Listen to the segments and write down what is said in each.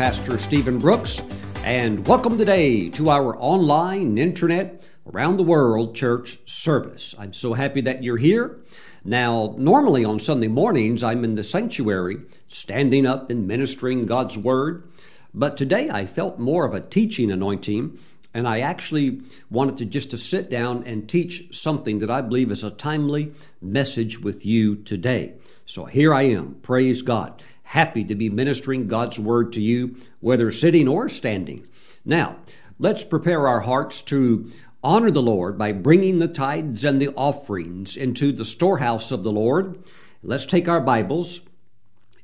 Pastor Stephen Brooks, and welcome today to our online, internet, around the world church service. I'm so happy that you're here. Now, normally on Sunday mornings, I'm in the sanctuary, standing up and ministering God's Word. But today I felt more of a teaching anointing, and I actually wanted to just to sit down and teach something that I believe is a timely message with you today. So here I am. Praise God happy to be ministering God's word to you, whether sitting or standing. Now, let's prepare our hearts to honor the Lord by bringing the tithes and the offerings into the storehouse of the Lord. Let's take our Bibles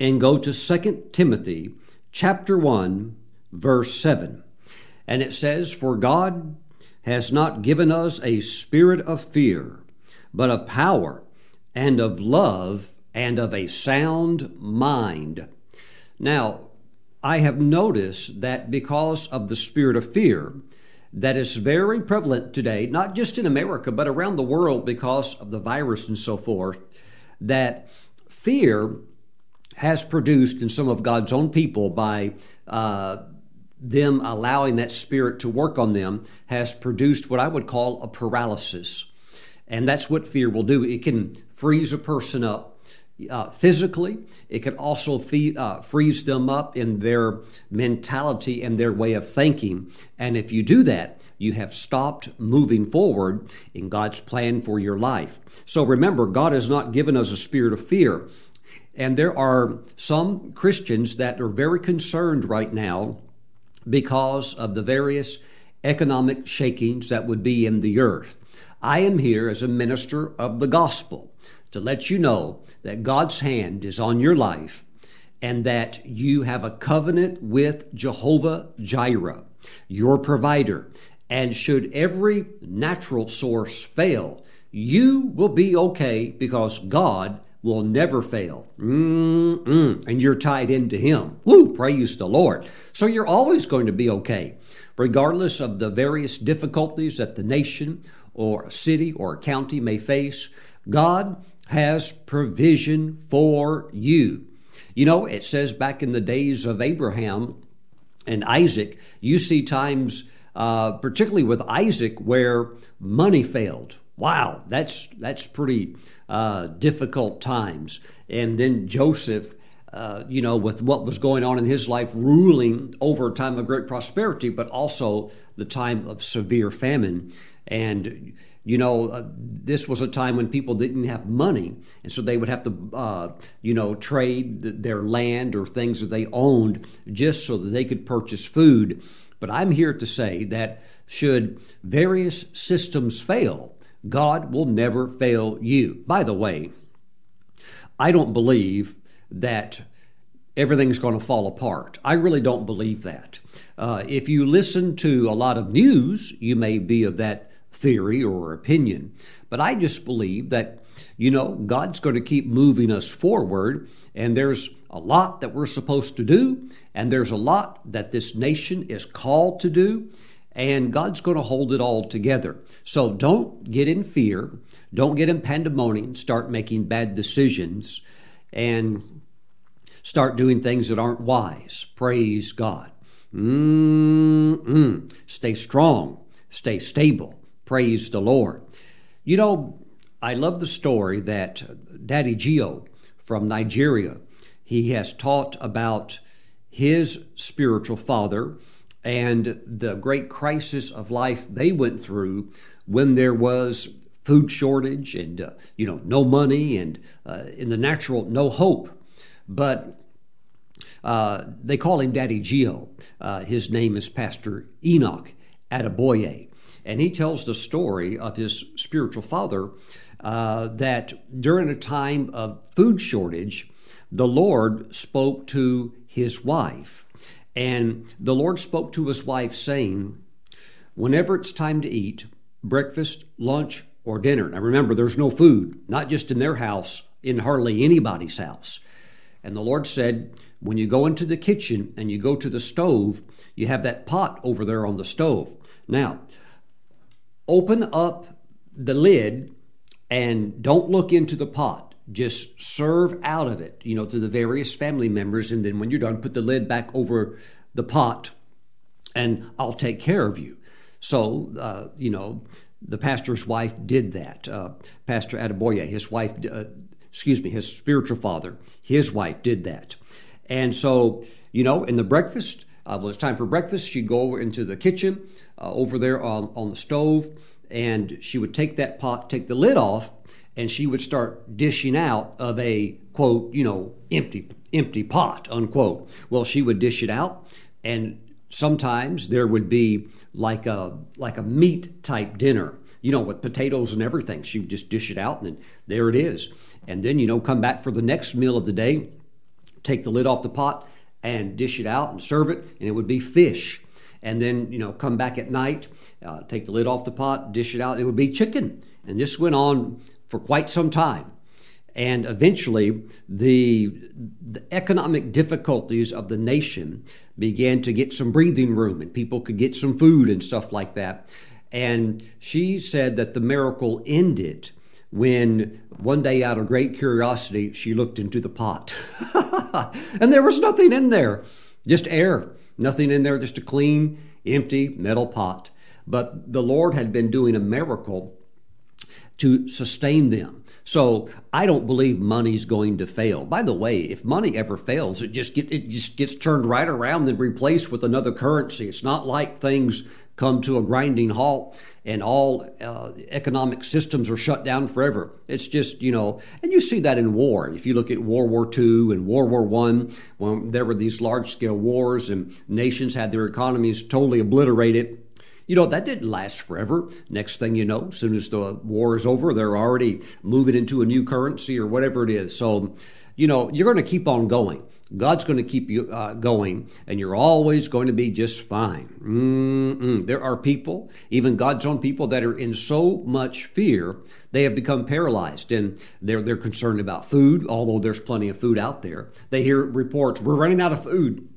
and go to 2 Timothy chapter 1 verse 7. And it says, "For God has not given us a spirit of fear, but of power and of love and of a sound mind. Now, I have noticed that because of the spirit of fear that is very prevalent today, not just in America, but around the world because of the virus and so forth, that fear has produced in some of God's own people by uh, them allowing that spirit to work on them, has produced what I would call a paralysis. And that's what fear will do. It can freeze a person up uh, physically. It can also feed, uh, freeze them up in their mentality and their way of thinking. And if you do that, you have stopped moving forward in God's plan for your life. So remember, God has not given us a spirit of fear. And there are some Christians that are very concerned right now because of the various economic shakings that would be in the earth. I am here as a minister of the gospel to let you know that God's hand is on your life and that you have a covenant with Jehovah Jireh, your provider. And should every natural source fail, you will be okay because God will never fail. Mm-mm. And you're tied into Him. Woo! Praise the Lord. So you're always going to be okay, regardless of the various difficulties that the nation or a city or a county may face. God has provision for you. You know, it says back in the days of Abraham and Isaac, you see times, uh, particularly with Isaac, where money failed. Wow, that's that's pretty uh, difficult times. And then Joseph, uh, you know, with what was going on in his life, ruling over a time of great prosperity, but also the time of severe famine. And you know, uh, this was a time when people didn't have money, and so they would have to, uh, you know, trade their land or things that they owned just so that they could purchase food. But I'm here to say that should various systems fail, God will never fail you. By the way, I don't believe that everything's going to fall apart. I really don't believe that. Uh, if you listen to a lot of news, you may be of that theory or opinion. But I just believe that, you know, God's going to keep moving us forward, and there's a lot that we're supposed to do, and there's a lot that this nation is called to do, and God's going to hold it all together. So don't get in fear, don't get in pandemonium, start making bad decisions, and start doing things that aren't wise. Praise God. Mm-mm. Stay strong, stay stable, Praise the Lord. You know, I love the story that Daddy G.O. from Nigeria, he has taught about his spiritual father and the great crisis of life they went through when there was food shortage and uh, you know no money and uh, in the natural no hope. But uh, they call him daddy G.O. uh, his name is pastor enoch Adeboye and he tells the story of his spiritual father uh, that during a time of food shortage, the Lord spoke to his wife. And the Lord spoke to his wife, saying, Whenever it's time to eat, breakfast, lunch, or dinner. Now remember, there's no food, not just in their house, in hardly anybody's house. And the Lord said, When you go into the kitchen and you go to the stove, you have that pot over there on the stove. Now, open up the lid and don't look into the pot. Just serve out of it, you know, to the various family members. And then when you're done, put the lid back over the pot and I'll take care of you. So, uh, you know, the pastor's wife did that. Uh, Pastor Adeboye, his wife, uh, excuse me, his spiritual father, his wife did that. And so, you know, in the breakfast, uh, when it's time for breakfast, she'd go over into the kitchen uh, over there on, on the stove, and she would take that pot, take the lid off, and she would start dishing out of a quote, you know, empty empty pot, unquote. Well, she would dish it out, and sometimes there would be like a like a meat type dinner, you know, with potatoes and everything. She would just dish it out, and then there it is. And then you know, come back for the next meal of the day, take the lid off the pot, and dish it out and serve it, and it would be fish. And then you know, come back at night, uh, take the lid off the pot, dish it out, it would be chicken. And this went on for quite some time. And eventually, the, the, economic difficulties of the nation began to get some breathing room, and people could get some food and stuff like that. And she said that the miracle ended when one day, out of great curiosity, she looked into the pot. and there was nothing in there, just air. Nothing in there, just a clean, empty metal pot. But the Lord had been doing a miracle to sustain them. So I don't believe money's going to fail. By the way, if money ever fails, it just get, it just gets turned right around and replaced with another currency. It's not like things come to a grinding halt and all uh, economic systems are shut down forever. It's just you know, and you see that in war. If you look at World War II and World War One, when there were these large scale wars and nations had their economies totally obliterated you know, that didn't last forever. Next thing you know, as soon as the war is over, they're already moving into a new currency or whatever it is. So, you know, you're going to keep on going. God's going to keep you uh, going, and you're always going to be just fine. Mm-mm. There are people, even God's own people, that are in so much fear they have become paralyzed, and they're they're concerned about food. Although there's plenty of food out there, they hear reports we're running out of food.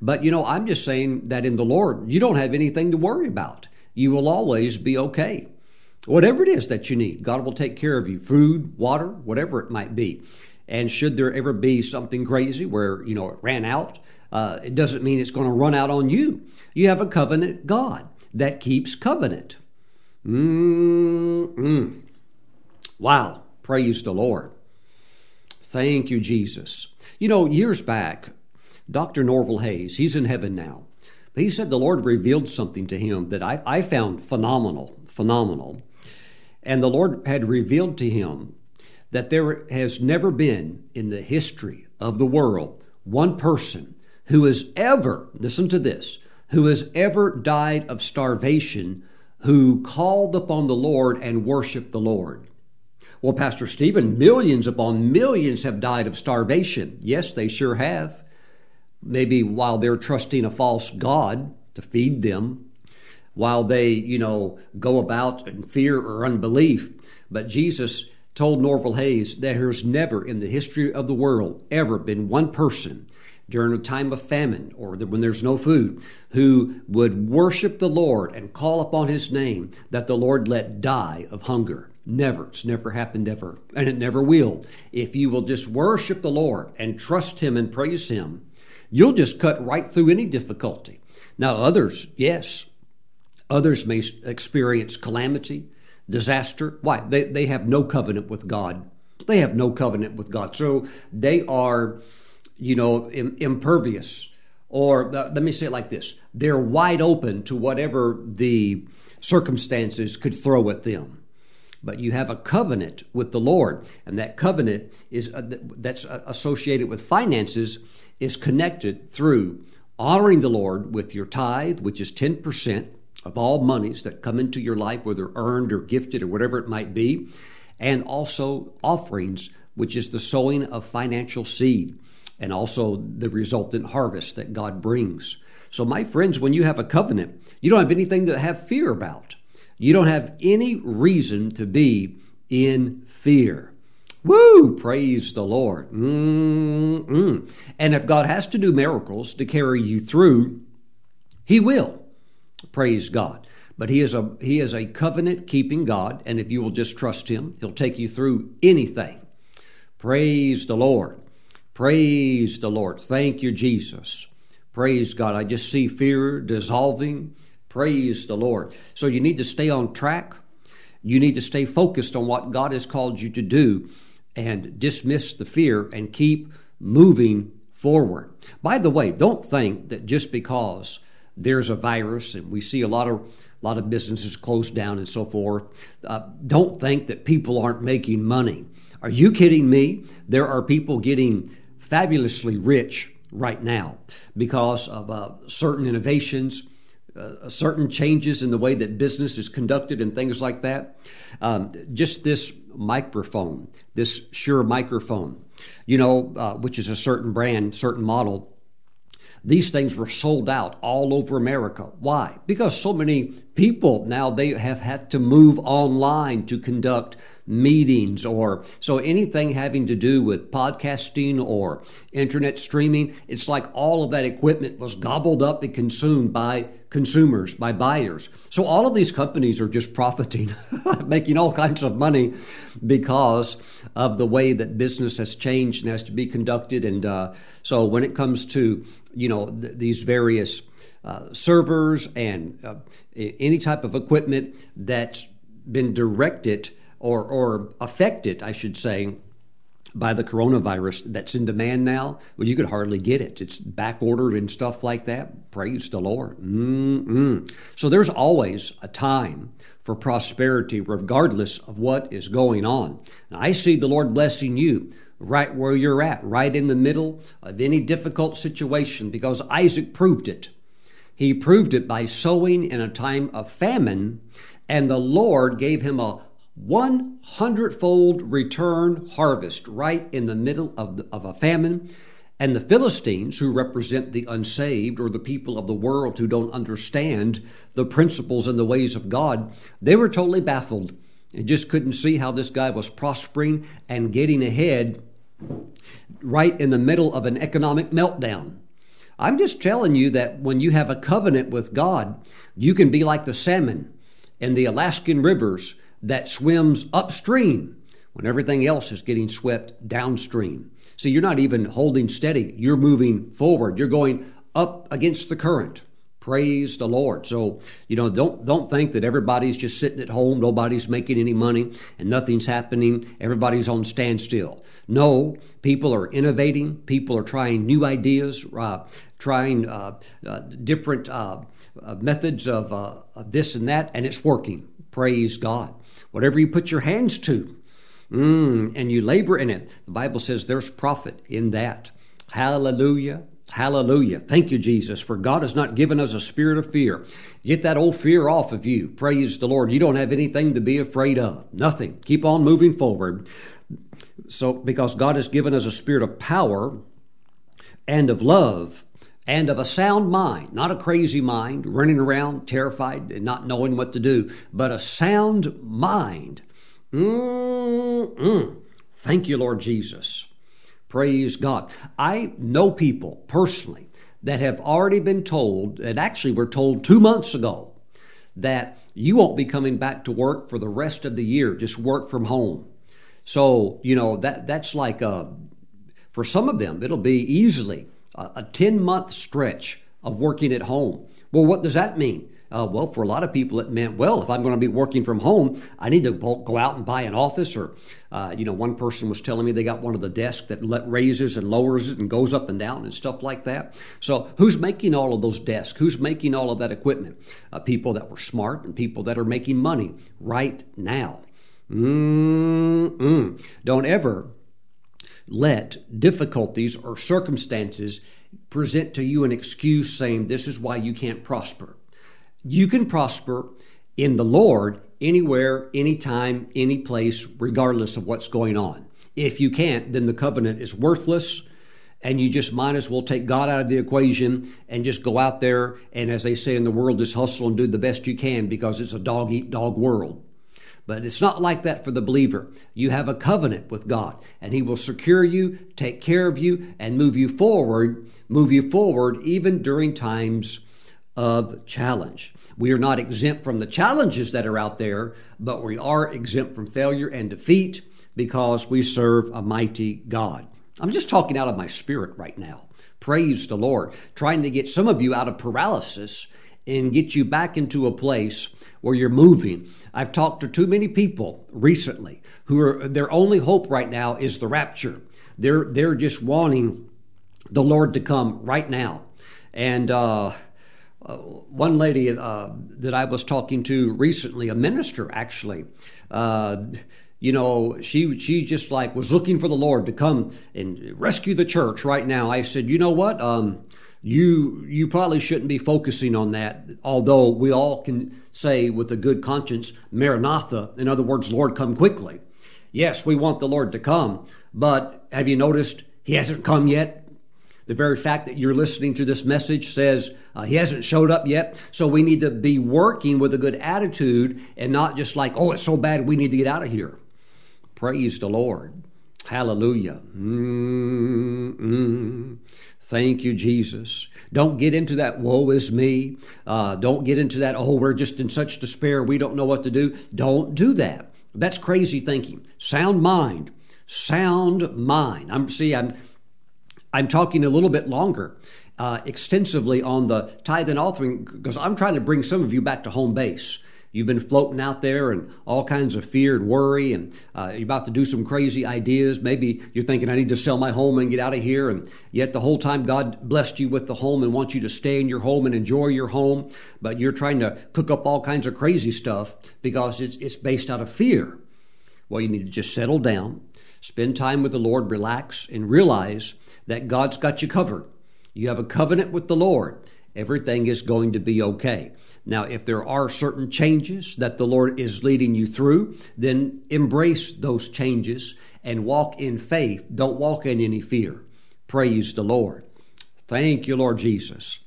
But, you know, I'm just saying that in the Lord, you don't have anything to worry about. You will always be okay. Whatever it is that you need, God will take care of you food, water, whatever it might be. And should there ever be something crazy where, you know, it ran out, uh, it doesn't mean it's going to run out on you. You have a covenant God that keeps covenant. Mm-mm. Wow. Praise the Lord. Thank you, Jesus. You know, years back, Dr. Norval Hayes, he's in heaven now. But he said the Lord revealed something to him that I, I found phenomenal, phenomenal. And the Lord had revealed to him that there has never been in the history of the world one person who has ever, listen to this, who has ever died of starvation who called upon the Lord and worshiped the Lord. Well, Pastor Stephen, millions upon millions have died of starvation. Yes, they sure have maybe while they're trusting a false God to feed them, while they, you know, go about in fear or unbelief. But Jesus told Norval Hayes that there's never in the history of the world ever been one person during a time of famine or when there's no food who would worship the Lord and call upon his name that the Lord let die of hunger. Never. It's never happened ever. And it never will. If you will just worship the Lord and trust him and praise him, You'll just cut right through any difficulty. Now, others, yes, others may experience calamity, disaster. Why? They, they have no covenant with God. They have no covenant with God. So they are, you know, Im- impervious. Or uh, let me say it like this they're wide open to whatever the circumstances could throw at them but you have a covenant with the Lord, and that covenant is uh, that's uh, associated with finances is connected through honoring the Lord with your tithe, which is 10% of all monies that come into your life, whether earned or gifted or whatever it might be, and also offerings, which is the sowing of financial seed and also the resultant harvest that God brings. So, my friends, when you have a covenant, you don't have anything to have fear about. You don't have any reason to be in fear. Woo! Praise the Lord. Mm-mm. And if God has to do miracles to carry you through, He will. Praise God. But He is a He is a covenant keeping God, and if you will just trust Him, He'll take you through anything. Praise the Lord. Praise the Lord. Thank you, Jesus. Praise God. I just see fear dissolving. Praise the Lord. So you need to stay on track. You need to stay focused on what God has called you to do and dismiss the fear and keep moving forward. By the way, don't think that just because there's a virus and we see a lot of a lot of businesses closed down and so forth, uh, don't think that people aren't making money. Are you kidding me? There are people getting fabulously rich right now because of uh, certain innovations, uh, certain changes in the way that business is conducted and things like that. Um, just this microphone, this Shure microphone, you know, uh, which is a certain brand, certain model. These things were sold out all over America. Why? Because so many people now they have had to move online to conduct meetings or so anything having to do with podcasting or internet streaming it's like all of that equipment was gobbled up and consumed by consumers by buyers so all of these companies are just profiting making all kinds of money because of the way that business has changed and has to be conducted and uh, so when it comes to you know th- these various uh, servers and uh, any type of equipment that's been directed or, or affected, I should say, by the coronavirus that's in demand now, well, you could hardly get it. It's back ordered and stuff like that. Praise the Lord. Mm-mm. So there's always a time for prosperity, regardless of what is going on. And I see the Lord blessing you right where you're at, right in the middle of any difficult situation, because Isaac proved it. He proved it by sowing in a time of famine, and the Lord gave him a 100 fold return harvest right in the middle of, the, of a famine. And the Philistines, who represent the unsaved or the people of the world who don't understand the principles and the ways of God, they were totally baffled and just couldn't see how this guy was prospering and getting ahead right in the middle of an economic meltdown. I'm just telling you that when you have a covenant with God, you can be like the salmon in the Alaskan rivers that swims upstream when everything else is getting swept downstream. So you're not even holding steady, you're moving forward, you're going up against the current. Praise the Lord. So, you know, don't don't think that everybody's just sitting at home, nobody's making any money, and nothing's happening. Everybody's on standstill. No, people are innovating. People are trying new ideas, uh, trying uh, uh, different uh, uh, methods of, uh, of this and that, and it's working. Praise God. Whatever you put your hands to, mm, and you labor in it, the Bible says there's profit in that. Hallelujah. Hallelujah. Thank you, Jesus, for God has not given us a spirit of fear. Get that old fear off of you. Praise the Lord. You don't have anything to be afraid of. Nothing. Keep on moving forward. So, because God has given us a spirit of power and of love and of a sound mind, not a crazy mind, running around terrified and not knowing what to do, but a sound mind. Mm-mm. Thank you, Lord Jesus. Praise God. I know people personally that have already been told, and actually were told two months ago, that you won't be coming back to work for the rest of the year, just work from home. So, you know, that that's like a, for some of them, it'll be easily a 10 month stretch of working at home. Well, what does that mean? Uh, well, for a lot of people, it meant, well, if I'm going to be working from home, I need to go out and buy an office. Or, uh, you know, one person was telling me they got one of the desks that raises and lowers it and goes up and down and stuff like that. So, who's making all of those desks? Who's making all of that equipment? Uh, people that were smart and people that are making money right now. Mm-mm. Don't ever let difficulties or circumstances present to you an excuse saying this is why you can't prosper. You can prosper in the Lord anywhere, anytime, any place, regardless of what's going on. If you can't, then the covenant is worthless and you just might as well take God out of the equation and just go out there and, as they say in the world, just hustle and do the best you can because it's a dog eat dog world. But it's not like that for the believer. You have a covenant with God, and He will secure you, take care of you, and move you forward, move you forward even during times of challenge. We are not exempt from the challenges that are out there, but we are exempt from failure and defeat because we serve a mighty God. I'm just talking out of my spirit right now. Praise the Lord. Trying to get some of you out of paralysis and get you back into a place where you're moving. I've talked to too many people recently who are their only hope right now is the rapture. They're they're just wanting the Lord to come right now. And uh, uh, one lady uh, that I was talking to recently, a minister actually, uh, you know, she she just like was looking for the Lord to come and rescue the church right now. I said, you know what? Um, you you probably shouldn't be focusing on that. Although we all can say with a good conscience, Maranatha. In other words, Lord, come quickly. Yes, we want the Lord to come, but have you noticed He hasn't come yet? The very fact that you're listening to this message says uh, he hasn't showed up yet. So we need to be working with a good attitude and not just like, oh, it's so bad, we need to get out of here. Praise the Lord. Hallelujah. Mm-mm. Thank you, Jesus. Don't get into that woe is me. Uh, don't get into that, oh, we're just in such despair, we don't know what to do. Don't do that. That's crazy thinking. Sound mind. Sound mind. I'm see, I'm I'm talking a little bit longer, uh, extensively on the tithe and offering because I'm trying to bring some of you back to home base. You've been floating out there and all kinds of fear and worry, and uh, you're about to do some crazy ideas. Maybe you're thinking, I need to sell my home and get out of here. And yet, the whole time, God blessed you with the home and wants you to stay in your home and enjoy your home. But you're trying to cook up all kinds of crazy stuff because it's, it's based out of fear. Well, you need to just settle down, spend time with the Lord, relax, and realize that God's got you covered. You have a covenant with the Lord. Everything is going to be okay. Now, if there are certain changes that the Lord is leading you through, then embrace those changes and walk in faith. Don't walk in any fear. Praise the Lord. Thank you, Lord Jesus.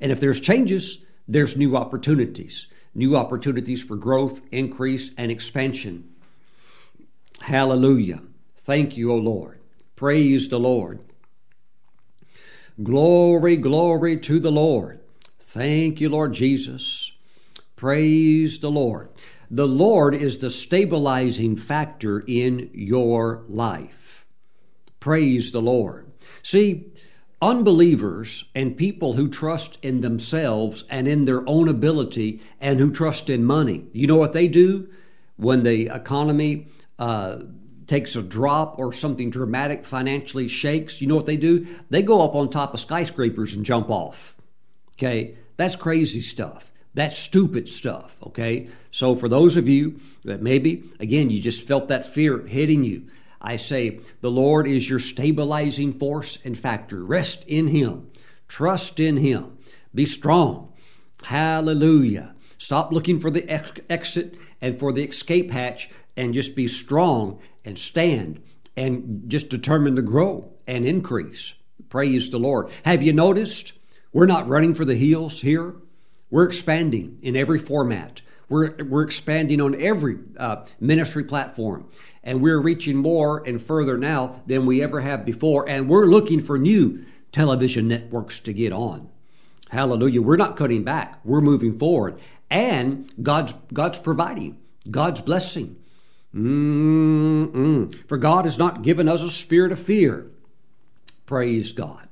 And if there's changes, there's new opportunities, new opportunities for growth, increase, and expansion. Hallelujah. Thank you, O Lord. Praise the Lord. Glory, glory to the Lord. Thank you, Lord Jesus. Praise the Lord. The Lord is the stabilizing factor in your life. Praise the Lord. See, unbelievers and people who trust in themselves and in their own ability and who trust in money, you know what they do when the economy uh, takes a drop or something dramatic financially shakes, you know what they do? They go up on top of skyscrapers and jump off. Okay, that's crazy stuff. That's stupid stuff. Okay, so for those of you that maybe, again, you just felt that fear hitting you, I say, the Lord is your stabilizing force and factor. Rest in Him, trust in Him, be strong. Hallelujah. Stop looking for the ex- exit and for the escape hatch and just be strong and stand and just determined to grow and increase. Praise the Lord. Have you noticed we're not running for the hills here? We're expanding in every format. We're, we're expanding on every uh, ministry platform. And we're reaching more and further now than we ever have before. And we're looking for new television networks to get on. Hallelujah. We're not cutting back. We're moving forward. And God's, God's providing, God's blessing. Mm-mm. For God has not given us a spirit of fear. Praise God.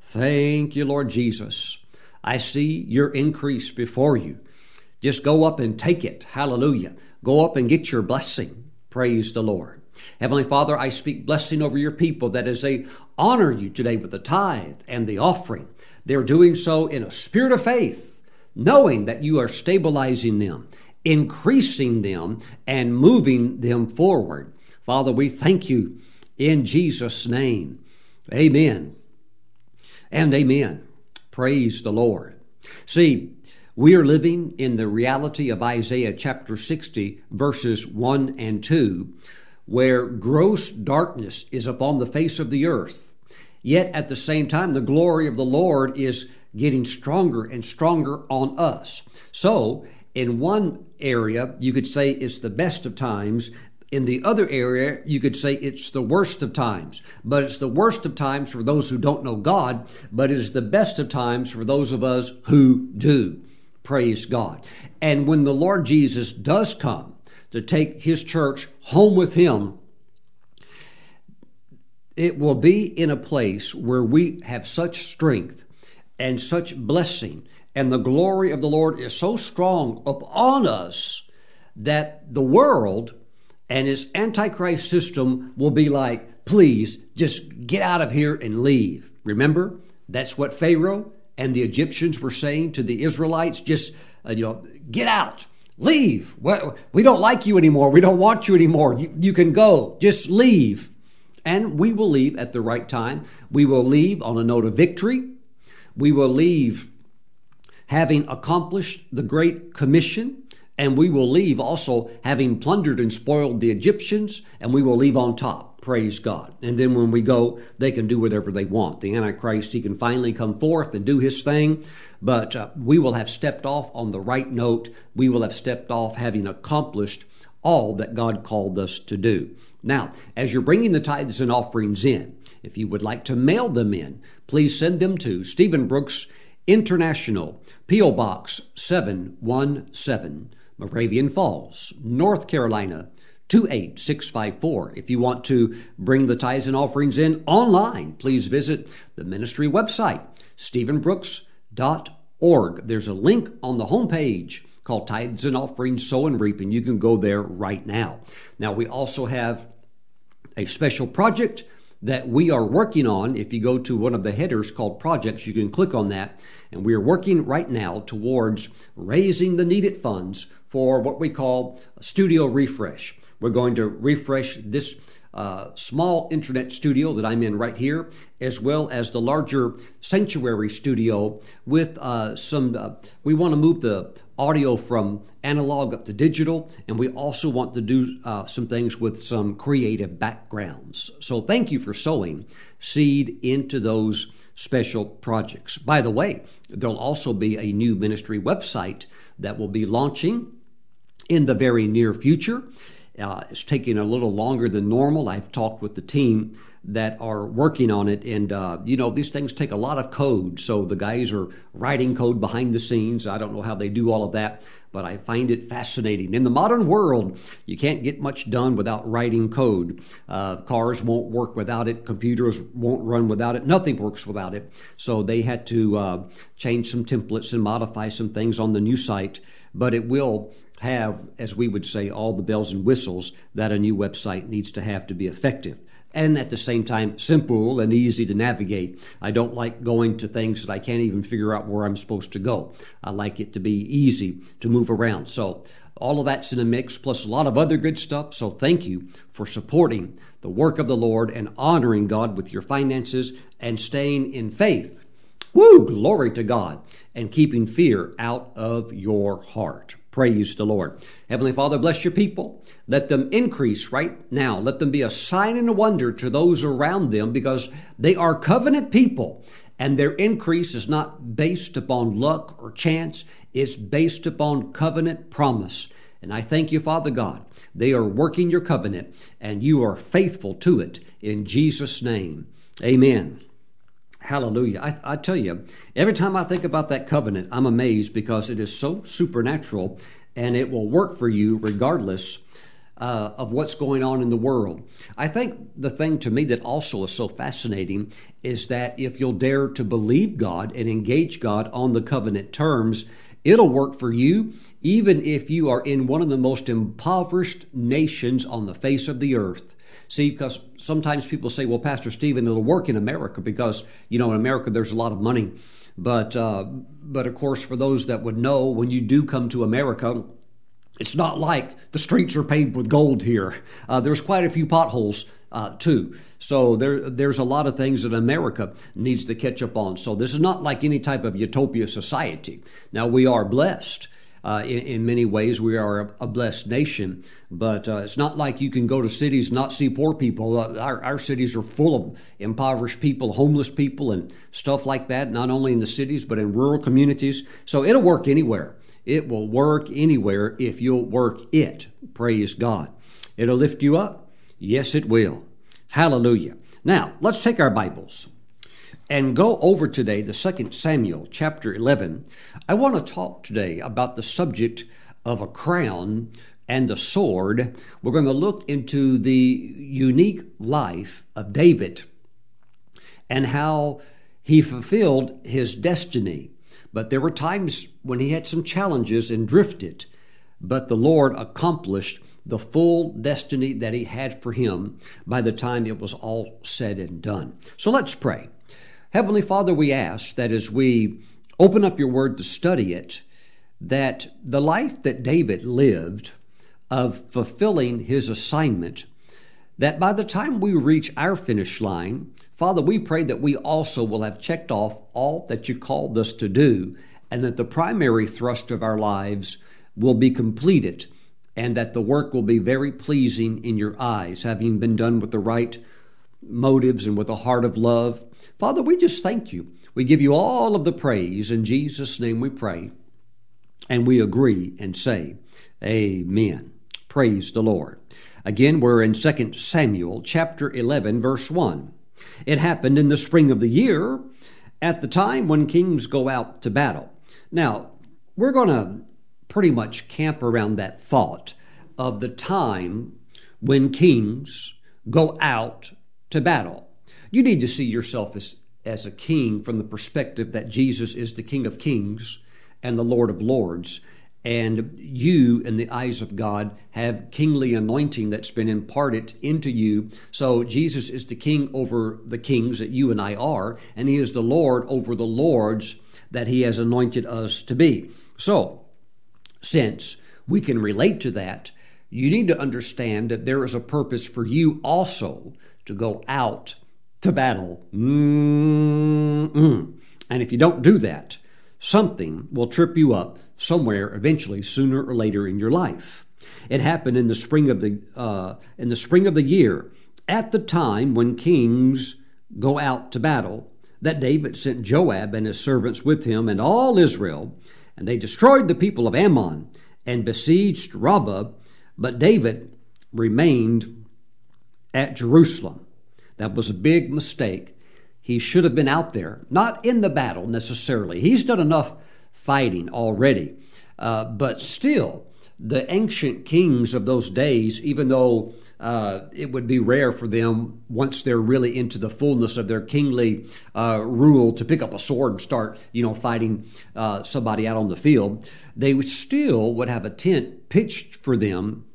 Thank you, Lord Jesus. I see your increase before you. Just go up and take it. Hallelujah. Go up and get your blessing. Praise the Lord. Heavenly Father, I speak blessing over your people that as they honor you today with the tithe and the offering, they're doing so in a spirit of faith, knowing that you are stabilizing them increasing them and moving them forward. Father, we thank you in Jesus' name. Amen and amen. Praise the Lord. See, we are living in the reality of Isaiah chapter 60, verses 1 and 2, where gross darkness is upon the face of the earth. Yet at the same time, the glory of the Lord is getting stronger and stronger on us. So, in one area, you could say it's the best of times. In the other area, you could say it's the worst of times. But it's the worst of times for those who don't know God, but it is the best of times for those of us who do. Praise God. And when the Lord Jesus does come to take his church home with him, it will be in a place where we have such strength and such blessing, and the glory of the Lord is so strong upon us that the world and its antichrist system will be like, please just get out of here and leave. Remember, that's what Pharaoh and the Egyptians were saying to the Israelites just, uh, you know, get out, leave. We don't like you anymore. We don't want you anymore. You, you can go, just leave. And we will leave at the right time. We will leave on a note of victory. We will leave having accomplished the Great Commission. And we will leave also having plundered and spoiled the Egyptians. And we will leave on top. Praise God. And then when we go, they can do whatever they want. The Antichrist, he can finally come forth and do his thing. But uh, we will have stepped off on the right note. We will have stepped off having accomplished all that God called us to do. Now, as you're bringing the tithes and offerings in, if you would like to mail them in, please send them to Stephen Brooks International, P.O. Box 717, Moravian Falls, North Carolina 28654. If you want to bring the tithes and offerings in online, please visit the ministry website, stephenbrooks.org. There's a link on the homepage called Tithes and Offerings, Sow and Reap, and you can go there right now. Now, we also have a special project that we are working on. If you go to one of the headers called projects, you can click on that. And we are working right now towards raising the needed funds for what we call studio refresh. We're going to refresh this uh, small internet studio that I'm in right here, as well as the larger sanctuary studio with uh, some. Uh, we want to move the audio from analog up to digital, and we also want to do uh, some things with some creative backgrounds. So, thank you for sowing seed into those special projects. By the way, there'll also be a new ministry website that will be launching in the very near future. Uh, it's taking a little longer than normal. I've talked with the team that are working on it, and uh, you know these things take a lot of code. So the guys are writing code behind the scenes. I don't know how they do all of that, but I find it fascinating. In the modern world, you can't get much done without writing code. Uh, cars won't work without it. Computers won't run without it. Nothing works without it. So they had to uh, change some templates and modify some things on the new site, but it will have, as we would say, all the bells and whistles that a new website needs to have to be effective. And at the same time, simple and easy to navigate. I don't like going to things that I can't even figure out where I'm supposed to go. I like it to be easy to move around. So, all of that's in a mix, plus a lot of other good stuff. So, thank you for supporting the work of the Lord and honoring God with your finances and staying in faith. Woo! Glory to God. And keeping fear out of your heart. Praise the Lord. Heavenly Father, bless your people. Let them increase right now. Let them be a sign and a wonder to those around them because they are covenant people and their increase is not based upon luck or chance, it's based upon covenant promise. And I thank you, Father God. They are working your covenant and you are faithful to it in Jesus' name. Amen. Hallelujah. I, I, tell you, every time I think about that covenant, I'm amazed because it is so supernatural and it will work for you regardless uh, of what's going on in the world. I think the thing to me that also is so fascinating is that if you'll dare to believe God and engage God on the covenant terms, it'll work for you even if you are in one of the most impoverished nations on the face of the earth. See, because sometimes people say, well, Pastor Stephen, it'll work in America because, you know, in America there's a lot of money. But, uh, but of course, for those that would know, when you do come to America, it's not like the streets are paved with gold here. Uh, there's quite a few potholes uh, too. So there, there's a lot of things that America needs to catch up on. So this is not like any type of utopia society. Now we are blessed uh, in, in, many ways, we are a, blessed nation, but uh, it's not like you can go to cities not see poor people. Uh, our, our cities are full of impoverished people, homeless people, and stuff like that, not only in the cities, but in rural communities. So it'll work anywhere. It will work anywhere if you'll work it. Praise God. It'll lift you up. Yes, it will. Hallelujah. Now, let's take our Bibles and go over today the second Samuel chapter 11. I want to talk today about the subject of a crown and the sword, we're going to look into the unique life of David and how he fulfilled his destiny. But there were times when he had some challenges and drifted, but the Lord accomplished the full destiny that he had for him by the time it was all said and done. So let's pray. Heavenly Father, we ask that as we open up your word to study it, that the life that David lived of fulfilling his assignment, that by the time we reach our finish line, Father, we pray that we also will have checked off all that you called us to do, and that the primary thrust of our lives will be completed, and that the work will be very pleasing in your eyes, having been done with the right motives and with a heart of love. Father, we just thank you. We give you all of the praise. In Jesus' name we pray. And we agree and say, Amen. Praise the Lord. Again, we're in 2 Samuel chapter 11, verse 1. It happened in the spring of the year at the time when kings go out to battle. Now, we're going to pretty much camp around that thought of the time when kings go out to battle. You need to see yourself as, as a king from the perspective that Jesus is the King of Kings and the Lord of Lords and you, in the eyes of God, have kingly anointing that's been imparted into you. So Jesus is the king over the kings that you and I are, and he is the Lord over the lords that he has anointed us to be. So, since we can relate to that, you need to understand that there is a purpose for you also to go out to battle. Mm-mm. And if you don't do that, something will trip you up somewhere eventually, sooner or later in your life. It happened in the spring of the uh, in the spring of the year, at the time when kings go out to battle, that David sent Joab and his servants with him and all Israel, and they destroyed the people of Ammon and besieged Rabbah, but David remained at Jerusalem. That was a big mistake. He should have been out there, not in the battle necessarily. He's done enough fighting already. Uh, but still, the ancient kings of those days, even though uh, it would be rare for them once they're really into the fullness of their kingly uh, rule to pick up a sword and start, you know, fighting uh, somebody out on the field. They still would have a tent pitched for them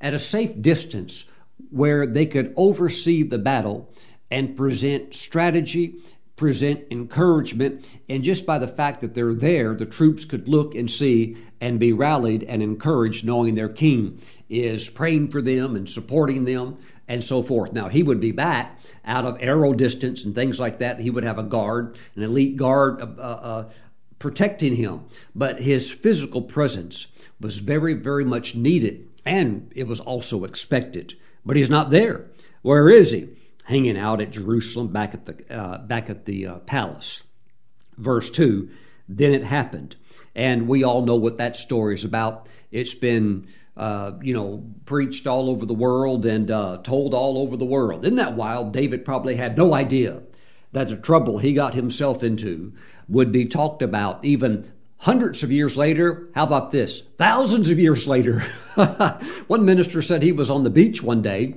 at a safe distance where they could oversee the battle and present strategy present encouragement. And just by the fact that they're there, the troops could look and see and be rallied and encouraged, knowing their king is praying for them and supporting them and so forth. Now, he would be back out of arrow distance and things like that. He would have a guard, an elite guard uh, uh, uh protecting him. But his physical presence was very, very much needed, and it was also expected. But he's not there. Where is he? hanging out at Jerusalem back at the uh, back at the uh, palace. Verse two. Then it happened, and we all know what that story is about. It's been uh, you know, preached all over the world and uh, told all over the world. Isn't that wild? David probably had no idea that the trouble he got himself into would be talked about even hundreds of years later. How about this? Thousands of years later. one minister said he was on the beach one day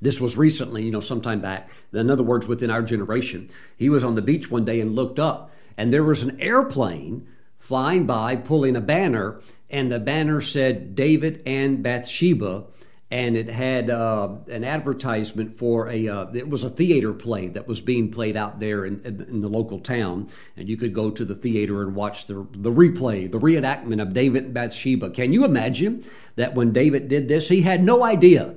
this was recently, you know, sometime back. In other words, within our generation. He was on the beach one day and looked up, and there was an airplane flying by pulling a banner, and the banner said David and Bathsheba and it had uh, an advertisement for a uh, it was a theater play that was being played out there in, in, the local town. And you could go to the theater and watch the, the replay the reenactment of david and bathsheba. Can you imagine that when david did this? He had no idea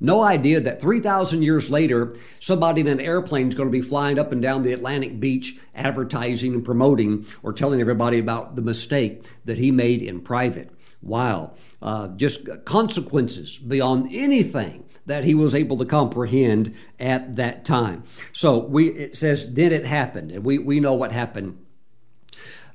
no idea that 3,000 years later, somebody in an airplane is going to be flying up and down the Atlantic beach advertising and promoting or telling everybody about the mistake that he made in private. Wow. Uh, just consequences beyond anything that he was able to comprehend at that time. So we it says, then it happened, and we, we know what happened.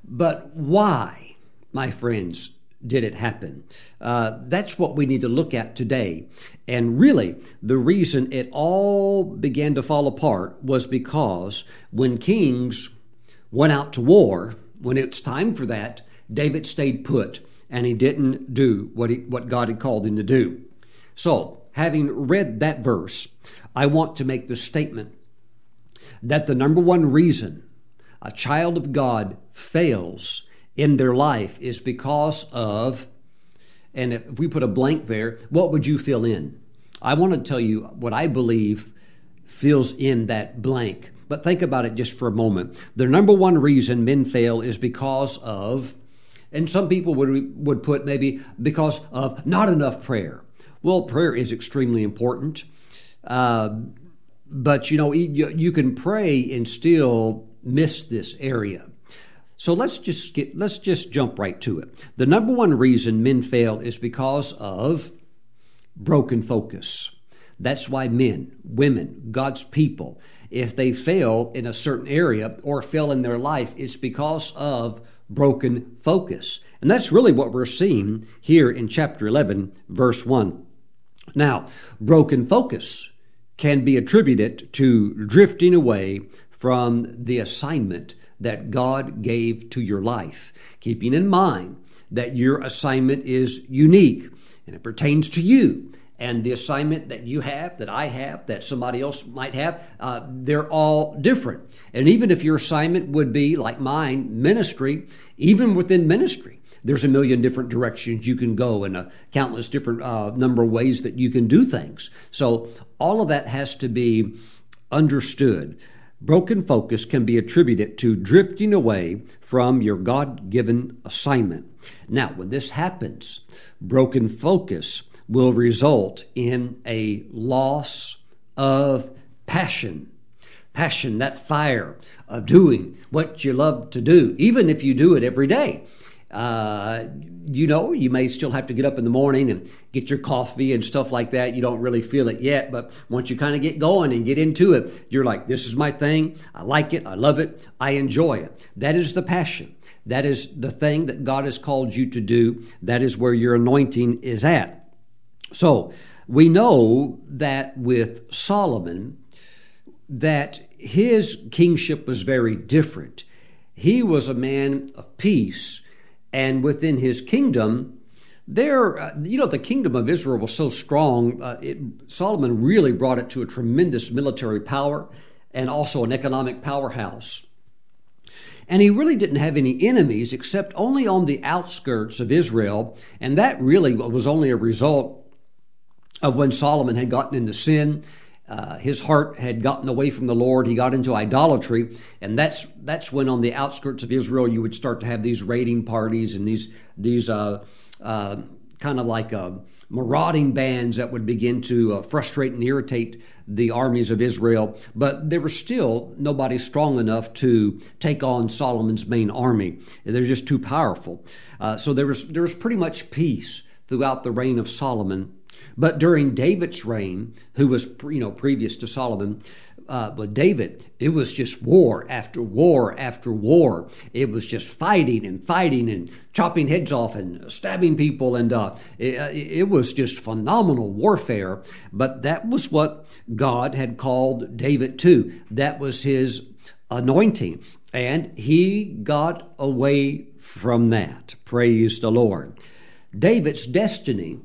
But why, my friends, did it happen? Uh, that's what we need to look at today. And really, the reason it all began to fall apart was because when kings went out to war, when it's time for that, David stayed put. and he didn't do what, he, what God had called him to do. So, having read that verse, I want to make the statement that the number one reason a child of God fails in their life is because of, and if we put a blank there, what would you fill in? I want to tell you what I believe fills in that blank. But think about it just for a moment. The number one reason men fail is because of, and some people would, would put maybe because of not enough prayer. Well, prayer is extremely important. Uh, but you know, you, you can pray and still miss this area. So let's just get let's just jump right to it. The number one reason men fail is because of broken focus. That's why men, women, God's people, if they fail in a certain area or fail in their life, it's because of broken focus. And that's really what we're seeing here in chapter 11, verse 1. Now, broken focus can be attributed to drifting away from the assignment that God gave to your life, keeping in mind that your assignment is unique and it pertains to you. And the assignment that you have, that I have, that somebody else might have, uh, they're all different. And even if your assignment would be like mine, ministry, even within ministry, there's a million different directions you can go and a countless different uh, number of ways that you can do things. So all of that has to be understood. Broken focus can be attributed to drifting away from your God given assignment. Now, when this happens, broken focus will result in a loss of passion. Passion, that fire of doing what you love to do, even if you do it every day. Uh, you know, you may still have to get up in the morning and get your coffee and stuff like that. You don't really feel it yet, but once you kind of get going and get into it, you're like, this is my thing. I like it. I love it. I enjoy it. That is the passion. That is the thing that God has called you to do. That is where your anointing is at. So we know that with Solomon, that his kingship was very different. He was a man of peace and within his kingdom, there, uh, you know, the kingdom of Israel was so strong. Uh, it, Solomon really brought it to a tremendous military power and also an economic powerhouse. And he really didn't have any enemies except only on the outskirts of Israel. And that really was only a result of when Solomon had gotten into sin uh, his heart had gotten away from the Lord. He got into idolatry, and that's that's when on the outskirts of Israel you would start to have these raiding parties and these these uh, uh, kind of like uh, marauding bands that would begin to uh, frustrate and irritate the armies of Israel. But there was still nobody strong enough to take on Solomon's main army. They're just too powerful. So there was there was pretty much peace throughout the reign of Solomon. But during David's reign, who was you know previous to Solomon, uh, but David, it was just war after war after war. It was just fighting and fighting and chopping heads off and stabbing people, and uh, it, it was just phenomenal warfare. But that was what God had called David to. That was his anointing, and he got away from that. Praise the Lord. David's destiny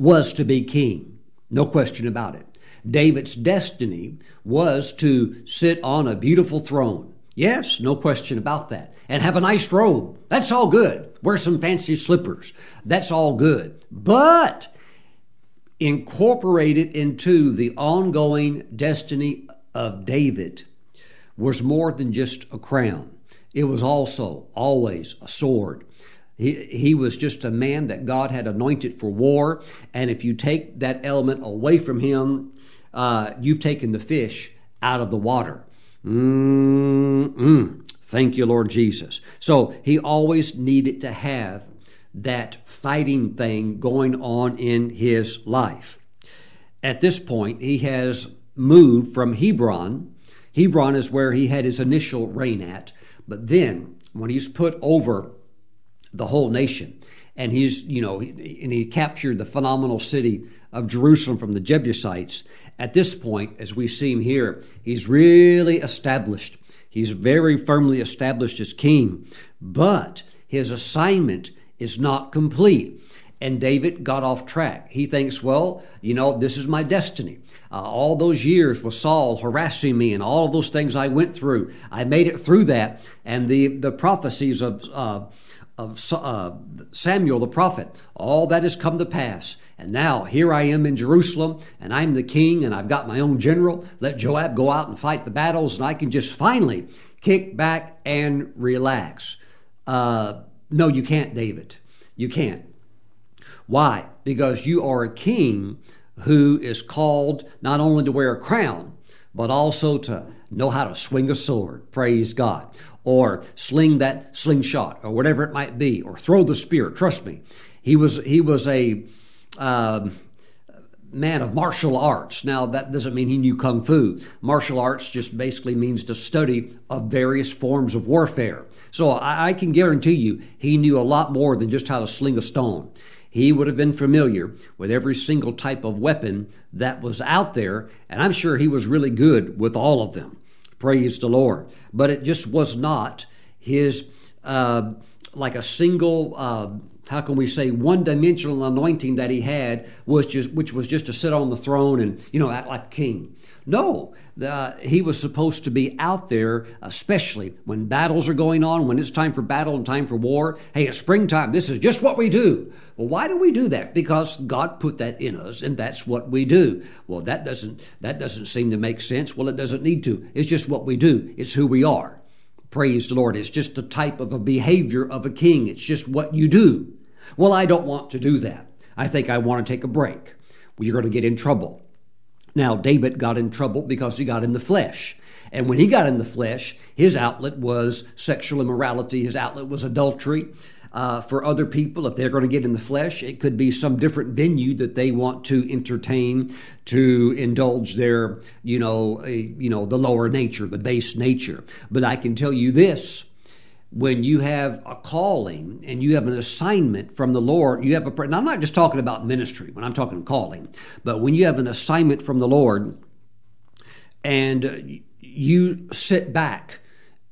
was to be king. No question about it. David's destiny was to sit on a beautiful throne. Yes, no question about that. And have a nice robe. That's all good. Wear some fancy slippers. That's all good. But incorporated into the ongoing destiny of David was more than just a crown. It was also always a sword. He, he was just a man that God had anointed for war. And if you take that element away from him, uh, you've taken the fish out of the water. Mm-mm. Thank you, Lord Jesus. So he always needed to have that fighting thing going on in his life. At this point, he has moved from Hebron. Hebron is where he had his initial reign at. But then, when he's put over the whole nation. And he's, you know, and he captured the phenomenal city of Jerusalem from the Jebusites. At this point, as we see him here, he's really established. He's very firmly established as king. But his assignment is not complete. And David got off track. He thinks, well, you know, this is my destiny. Uh, all those years with Saul harassing me and all of those things I went through, I made it through that. And the, the prophecies of, uh, of uh, Samuel the prophet, all that has come to pass. And now here I am in Jerusalem, and I'm the king, and I've got my own general. Let Joab go out and fight the battles, and I can just finally kick back and relax. Uh, no, you can't, David. You can't. Why? Because you are a king who is called not only to wear a crown, but also to know how to swing a sword. Praise God. Or sling that slingshot, or whatever it might be, or throw the spear. Trust me, he was he was a uh, man of martial arts. Now that doesn't mean he knew kung fu. Martial arts just basically means the study of various forms of warfare. So I, I can guarantee you, he knew a lot more than just how to sling a stone. He would have been familiar with every single type of weapon that was out there, and I'm sure he was really good with all of them. Praise the Lord. But it just was not his, uh, like a single, uh, how can we say, one dimensional anointing that he had, was just, which was just to sit on the throne and, you know, act like king. No, uh, he was supposed to be out there, especially when battles are going on, when it's time for battle and time for war. Hey, it's springtime. This is just what we do. Well, why do we do that? Because God put that in us, and that's what we do. Well, that doesn't that doesn't seem to make sense. Well, it doesn't need to. It's just what we do. It's who we are. Praise the Lord. It's just the type of a behavior of a king. It's just what you do. Well, I don't want to do that. I think I want to take a break. Well, you're going to get in trouble. Now, David got in trouble because he got in the flesh. And when he got in the flesh, his outlet was sexual immorality, his outlet was adultery. Uh, for other people, if they're going to get in the flesh, it could be some different venue that they want to entertain, to indulge their, you know, a, you know, the lower nature, the base nature. But I can tell you this: when you have a calling and you have an assignment from the Lord, you have a. And I'm not just talking about ministry when I'm talking calling, but when you have an assignment from the Lord and you sit back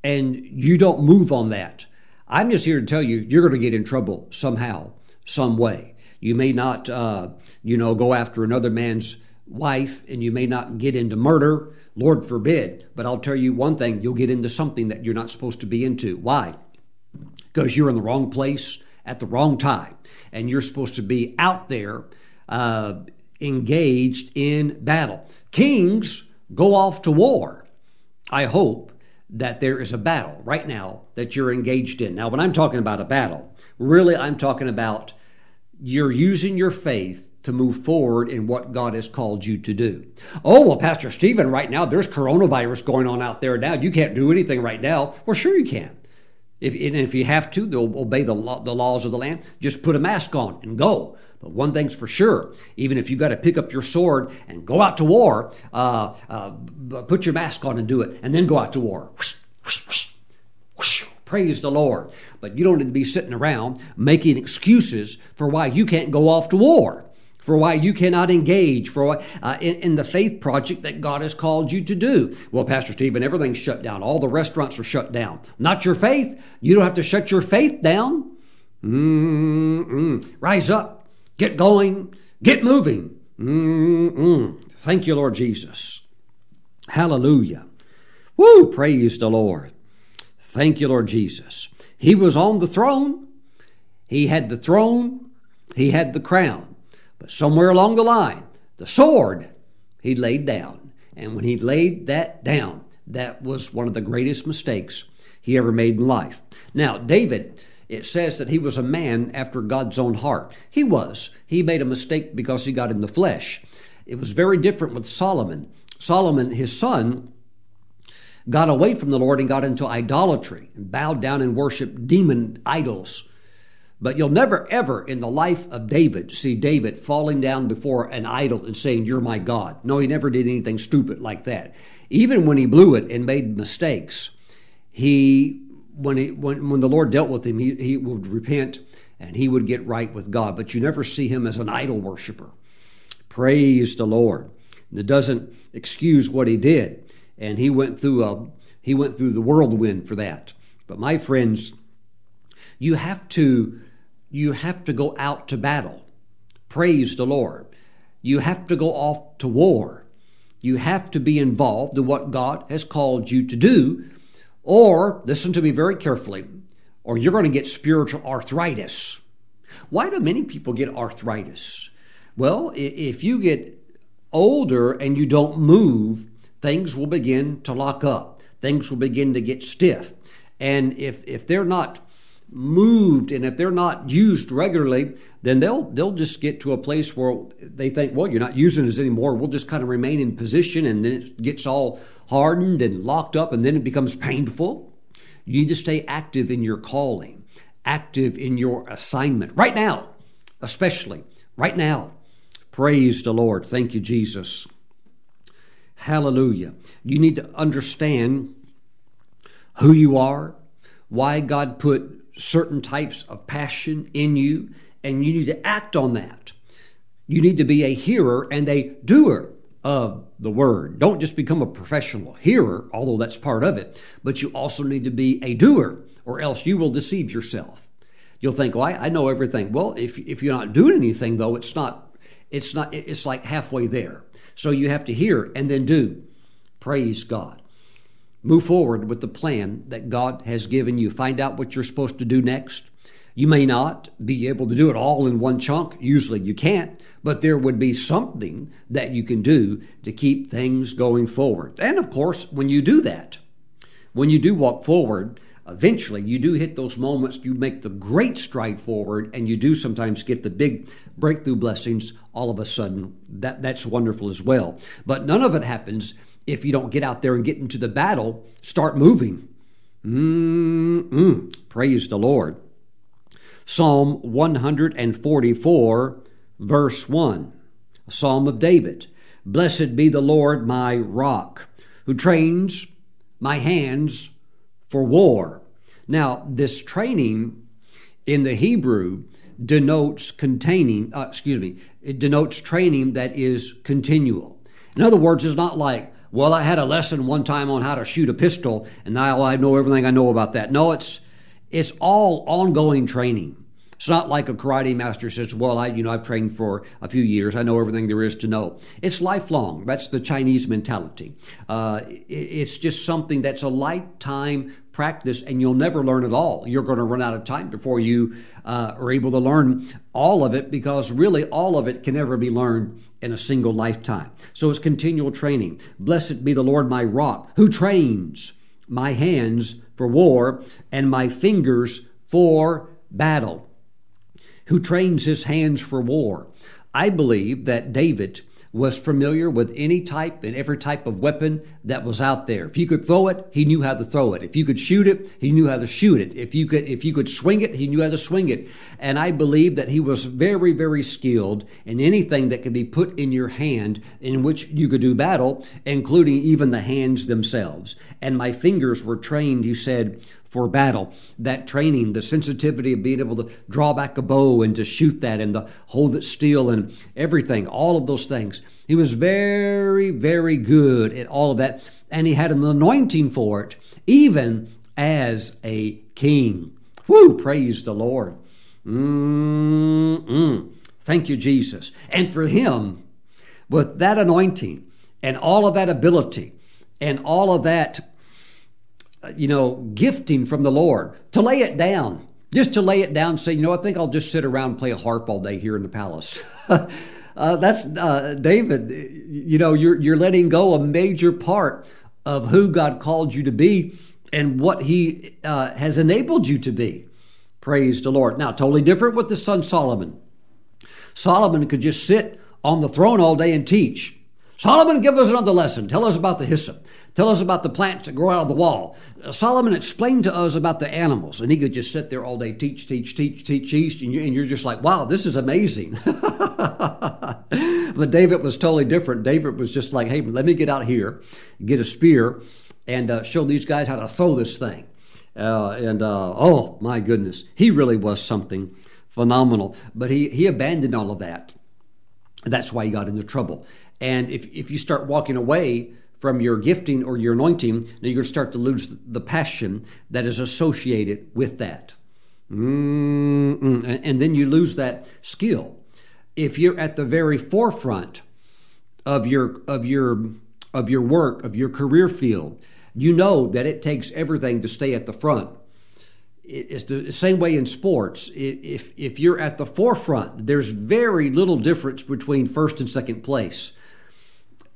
and you don't move on that, I'm just here to tell you you're going to get in trouble somehow, some way. You may not, uh, you know, go after another man's wife and you may not get into murder Lord forbid. But I'll tell you one thing you'll get into something that you're not supposed to be into. Why? Because you're in the wrong place at the wrong time. And you're supposed to be out there uh, engaged in battle. Kings go off to war. I hope that there is a battle right now that you're engaged in. Now, when I'm talking about a battle, really I'm talking about you're using your faith to move forward in what God has called you to do. Oh, well, Pastor Stephen, right now there's coronavirus going on out there now. You can't do anything right now. Well, sure you can. If, and if you have to, they'll obey the, law, the laws of the land. Just put a mask on and go. But one thing's for sure, even if you've got to pick up your sword and go out to war, uh, uh, put your mask on and do it, and then go out to war. Whoosh, whoosh, whoosh, Praise the Lord. But you don't need to be sitting around making excuses for why you can't go off to war for why you cannot engage for uh, in, in, the faith project that God has called you to do. Well, Pastor Stephen, everything's shut down. All the restaurants are shut down. Not your faith. You don't have to shut your faith down. Mm-mm. Rise up, get going, get moving. Mm-mm. Thank you, Lord Jesus. Hallelujah. Woo! Praise the Lord. Thank you, Lord Jesus. He was on the throne. He had the throne. He had the crown. Somewhere along the line, the sword he laid down. And when he laid that down, that was one of the greatest mistakes he ever made in life. Now, David, it says that he was a man after God's own heart. He was. He made a mistake because he got in the flesh. It was very different with Solomon. Solomon, his son, got away from the Lord and got into idolatry and bowed down and worshiped demon idols. But you'll never, ever in the life of David see David falling down before an idol and saying, You're my God. No, he never did anything stupid like that. Even when he blew it and made mistakes, he when he when, when the Lord dealt with him, he, he would repent and he would get right with God. But you never see him as an idol worshiper. Praise the Lord. That doesn't excuse what he did. And he went through a he went through the whirlwind for that. But my friends, you have to you have to go out to battle. Praise the Lord. You have to go off to war. You have to be involved in what God has called you to do, or listen to me very carefully, or you're going to get spiritual arthritis. Why do many people get arthritis? Well, if you get older and you don't move, things will begin to lock up. Things will begin to get stiff. And if, if they're not moved and if they're not used regularly, then they'll they'll just get to a place where they think, well, you're not using us anymore. We'll just kind of remain in position, and then it gets all hardened and locked up, and then it becomes painful. You need to stay active in your calling, active in your assignment right now, especially right now. Praise the Lord. Thank you, Jesus. Hallelujah. You need to understand who you are, why God put certain types of passion in you, and you need to act on that. You need to be a hearer and a doer of the word. Don't just become a professional hearer, although that's part of it, but you also need to be a doer, or else you will deceive yourself. You'll think, well, I, I know everything. Well, if, if you're not doing anything, though, it's not, it's not, it's like halfway there. So you have to hear and then do. Praise God. Move forward with the plan that God has given you. Find out what you're supposed to do next. You may not be able to do it all in one chunk. Usually you can't, but there would be something that you can do to keep things going forward. And of course, when you do that, when you do walk forward, eventually you do hit those moments, you make the great stride forward, and you do sometimes get the big breakthrough blessings all of a sudden. That, that's wonderful as well. But none of it happens if you don't get out there and get into the battle, start moving. Mm-mm. Praise the Lord. Psalm 144, verse 1, a psalm of David. Blessed be the Lord my rock, who trains my hands for war. Now, this training in the Hebrew denotes containing, uh, excuse me, it denotes training that is continual. In other words, it's not like well, I had a lesson one time on how to shoot a pistol, and now I know everything I know about that. No, it's it's all ongoing training. It's not like a karate master says, "Well, I, you know, I've trained for a few years. I know everything there is to know." It's lifelong. That's the Chinese mentality. Uh, it's just something that's a lifetime practice, and you'll never learn it all. You're going to run out of time before you uh, are able to learn all of it, because really all of it can never be learned in a single lifetime. So it's continual training. Blessed be the Lord, my rock, who trains my hands for war and my fingers for battle who trains his hands for war. I believe that David was familiar with any type and every type of weapon that was out there. If you could throw it, he knew how to throw it. If you could shoot it, he knew how to shoot it. If you could if you could swing it, he knew how to swing it. And I believe that he was very very skilled in anything that could be put in your hand in which you could do battle, including even the hands themselves. And my fingers were trained, he said, for battle. That training, the sensitivity of being able to draw back a bow and to shoot that and to hold it still and everything, all of those things. He was very, very good at all of that. And he had an anointing for it, even as a king. Whoo, praise the Lord. Mm-mm. Thank you, Jesus. And for him, with that anointing and all of that ability and all of that you know, gifting from the Lord to lay it down, just to lay it down, say, you know, I think I'll just sit around and play a harp all day here in the palace. uh, that's uh, David. You know, you're you're letting go a major part of who God called you to be and what He uh, has enabled you to be. Praise the Lord. Now, totally different with the son Solomon. Solomon could just sit on the throne all day and teach. Solomon, give us another lesson. Tell us about the hyssop. Tell us about the plants that grow out of the wall. Uh, Solomon explained to us about the animals, and he could just sit there all day, teach, teach, teach, teach, teach, and you're just like, wow, this is amazing. but David was totally different. David was just like, hey, let me get out here, get a spear, and uh, show these guys how to throw this thing. Uh, and uh, oh my goodness, he really was something phenomenal. But he he abandoned all of that. That's why he got into trouble. And if, if you start walking away from your gifting or your anointing, now you're going to start to lose the passion that is associated with that. Mm-mm. And then you lose that skill. If you're at the very forefront of your of your of your work, of your career field, you know that it takes everything to stay at the front. It's the same way in sports. If if you're at the forefront, there's very little difference between first and second place.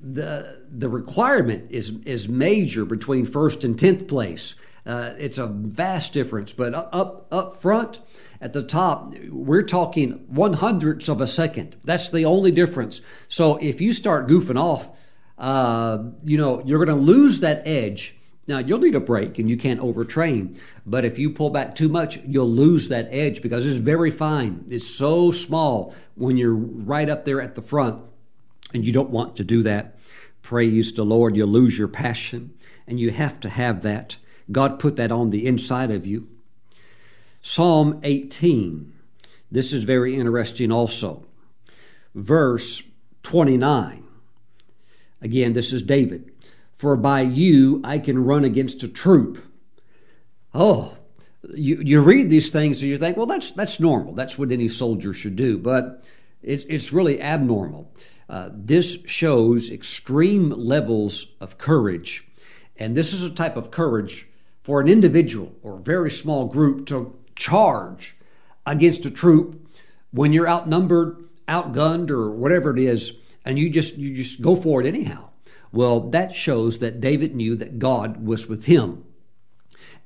The the requirement is is major between first and tenth place. Uh, it's a vast difference. But up up front, at the top, we're talking one hundredths of a second. That's the only difference. So if you start goofing off, uh, you know you're going to lose that edge. Now you'll need a break, and you can't overtrain. But if you pull back too much, you'll lose that edge because it's very fine. It's so small when you're right up there at the front, and you don't want to do that. Praise the Lord. You'll lose your passion, and you have to have that. God put that on the inside of you. Psalm 18. This is very interesting also. Verse 29. Again, this is David. For by you I can run against a troop. Oh, you, you read these things and you think, well, that's, that's normal. That's what any soldier should do. But it's, it's really abnormal. Uh, this shows extreme levels of courage. And this is a type of courage for an individual or a very small group to charge against a troop when you're outnumbered, outgunned, or whatever it is, and you just you just go for it anyhow. Well, that shows that David knew that God was with him.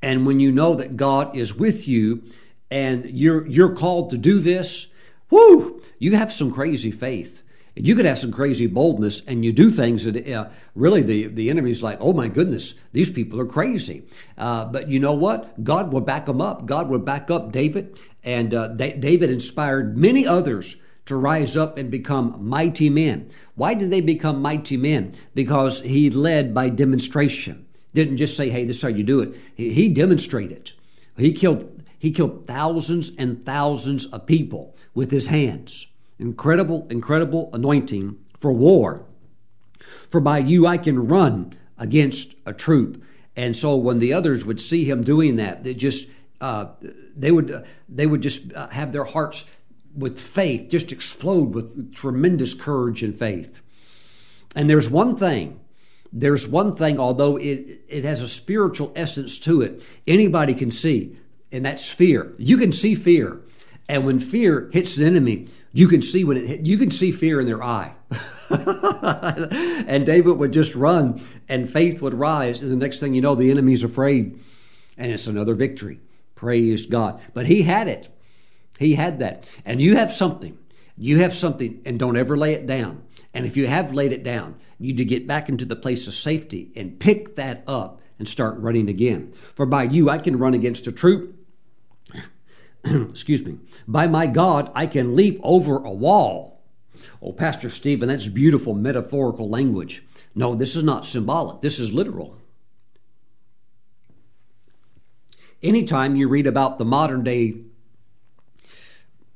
And when you know that God is with you and you're you're called to do this, whoo, you have some crazy faith you could have some crazy boldness and you do things that uh, really the, the enemy's like, oh my goodness, these people are crazy. Uh, but you know what? God will back them up. God will back up David. And uh, David inspired many others to rise up and become mighty men. Why did they become mighty men? Because he led by demonstration. Didn't just say, hey, this is how you do it. He, he demonstrated. He killed, he killed thousands and thousands of people with his hands. Incredible, incredible anointing for war. For by you I can run against a troop. And so when the others would see him doing that, they just uh, they would uh, they would just uh, have their hearts with faith just explode with tremendous courage and faith. And there's one thing, there's one thing, although it it has a spiritual essence to it, anybody can see, and that's fear. You can see fear, and when fear hits the enemy, you can see when it hit, you can see fear in their eye. and David would just run and faith would rise. And the next thing you know, the enemy's afraid. And it's another victory. Praise God. But he had it. He had that. And you have something. You have something, and don't ever lay it down. And if you have laid it down, you need to get back into the place of safety and pick that up and start running again. For by you I can run against a troop excuse me, by my God, I can leap over a wall. Oh, Pastor Stephen, that's beautiful metaphorical language. No, this is not symbolic, this is literal. Anytime you read about the modern day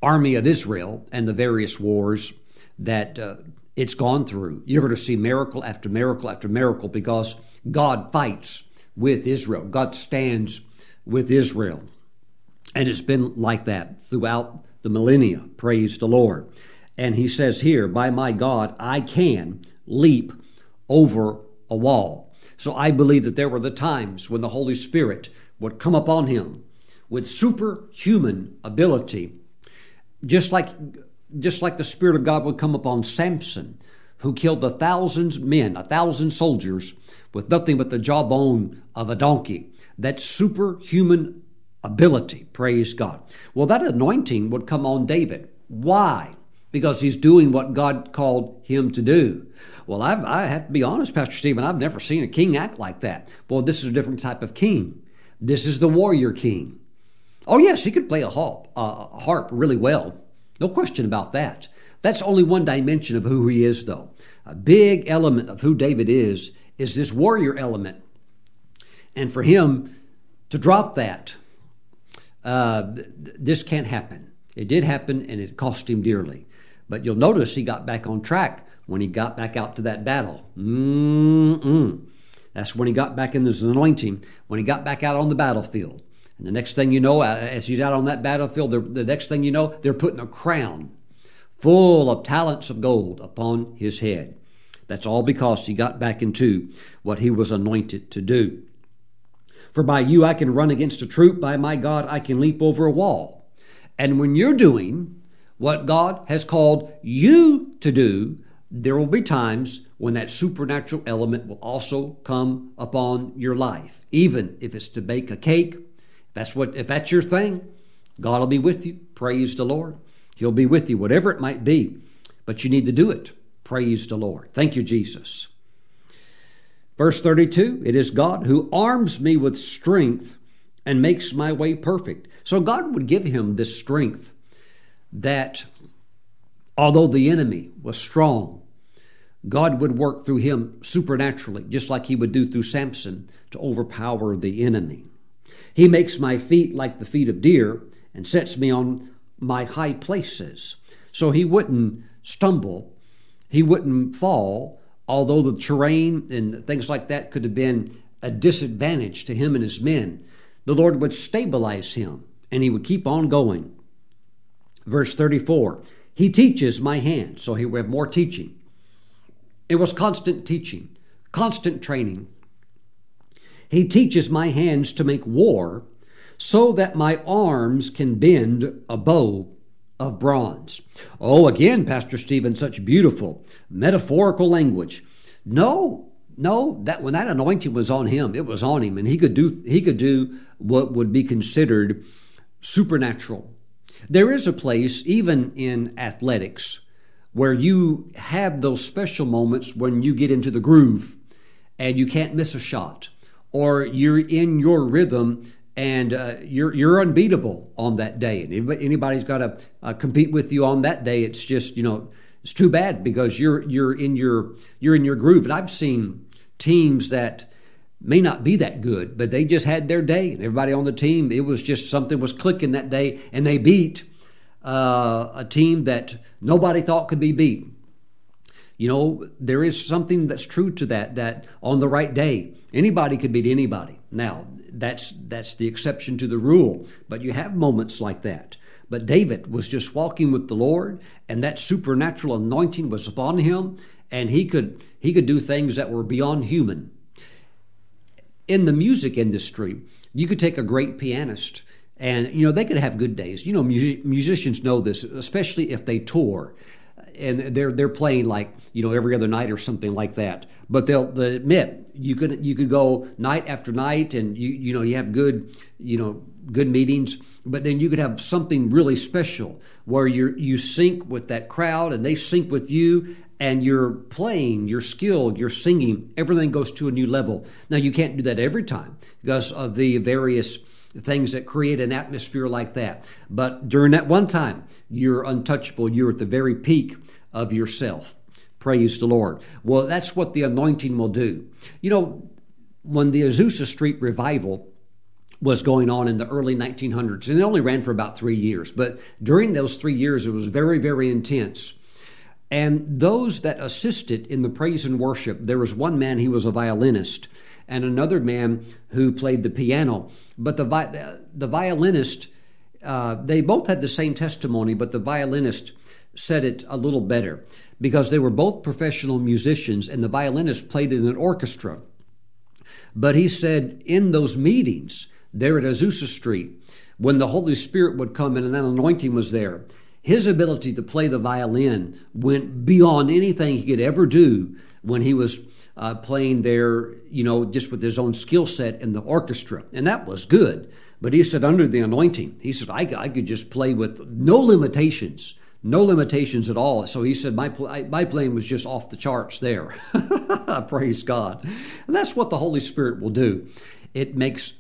army of Israel and the various wars that uh, it's gone through, you're going to see miracle after miracle after miracle because God fights with Israel. God stands with Israel. And it's been like that throughout the millennia. Praise the Lord. And he says here, By my God, I can leap over a wall. So I believe that there were the times when the Holy Spirit would come upon him with superhuman ability, just like, just like the Spirit of God would come upon Samson, who killed a thousand men, a thousand soldiers, with nothing but the jawbone of a donkey. That superhuman ability. Praise God. Well, that anointing would come on David. Why? Because he's doing what God called him to do. Well, I've, I have to be honest, Pastor Stephen, I've never seen a king act like that. Well, this is a different type of king. This is the warrior king. Oh, yes, he could play a harp, a harp really well. No question about that. That's only one dimension of who he is, though. A big element of who David is is this warrior element. And for him to drop that, uh, th- this can't happen. It did happen and it cost him dearly. But you'll notice he got back on track when he got back out to that battle. Mm-mm. That's when he got back in his anointing, when he got back out on the battlefield. And the next thing you know, as he's out on that battlefield, the next thing you know, they're putting a crown full of talents of gold upon his head. That's all because he got back into what he was anointed to do. For by you I can run against a troop, by my God I can leap over a wall. And when you're doing what God has called you to do, there will be times when that supernatural element will also come upon your life. Even if it's to bake a cake, that's what if that's your thing, God will be with you. Praise the Lord. He'll be with you, whatever it might be. But you need to do it. Praise the Lord. Thank you, Jesus. Verse 32 It is God who arms me with strength and makes my way perfect. So God would give him this strength that although the enemy was strong, God would work through him supernaturally, just like he would do through Samson to overpower the enemy. He makes my feet like the feet of deer and sets me on my high places. So he wouldn't stumble, he wouldn't fall, although the terrain and things like that could have been a disadvantage to him and his men. The Lord would stabilize him and he would keep on going. Verse 34 He teaches my hands, so he would have more teaching. It was constant teaching, constant training. He teaches my hands to make war so that my arms can bend a bow of bronze. Oh, again, Pastor Stephen, such beautiful metaphorical language. No, no, that when that anointing was on him, it was on him, and he could do he could do what would be considered supernatural. There is a place, even in athletics, where you have those special moments when you get into the groove and you can't miss a shot, or you're in your rhythm and uh, you're you're unbeatable on that day. And anybody's got to uh, compete with you on that day. It's just you know it's too bad because you're you're in your you're in your groove. And I've seen teams that may not be that good, but they just had their day, and everybody on the team it was just something was clicking that day, and they beat uh, a team that nobody thought could be beat. You know, there is something that's true to that. That on the right day, anybody could beat anybody. Now, that's that's the exception to the rule. But you have moments like that. But David was just walking with the Lord, and that supernatural anointing was upon him, and he could he could do things that were beyond human. In the music industry, you could take a great pianist, and you know they could have good days. You know, musicians know this, especially if they tour and they're they're playing like you know every other night or something like that. But they'll, they'll admit you could you could go night after night, and you you know you have good you know good meetings, but then you could have something really special where you you sync with that crowd, and they sync with you, and you're playing, you're skilled, you're singing, everything goes to a new level. Now you can't do that every time because of the various things that create an atmosphere like that. But during that one time, you're untouchable. You're at the very peak of yourself. Praise the Lord. Well, that's what the anointing will do. You know, when the Azusa Street revival was going on in the early 1900s, and it only ran for about three years, but during those three years, it was very, very intense. And those that assisted in the praise and worship, there was one man, he was a violinist, and another man who played the piano. But the, the violinist, uh, they both had the same testimony, but the violinist said it a little better because they were both professional musicians and the violinist played in an orchestra. But he said in those meetings there at Azusa Street, when the Holy Spirit would come in and that anointing was there, his ability to play the violin went beyond anything he could ever do when he was uh, playing there, you know, just with his own skill set in the orchestra. And that was good. But he said, under the anointing, he said, I, I could just play with no limitations no limitations at all. So he said, my, my playing was just off the charts there. Praise God. And that's what the Holy Spirit will do. It makes,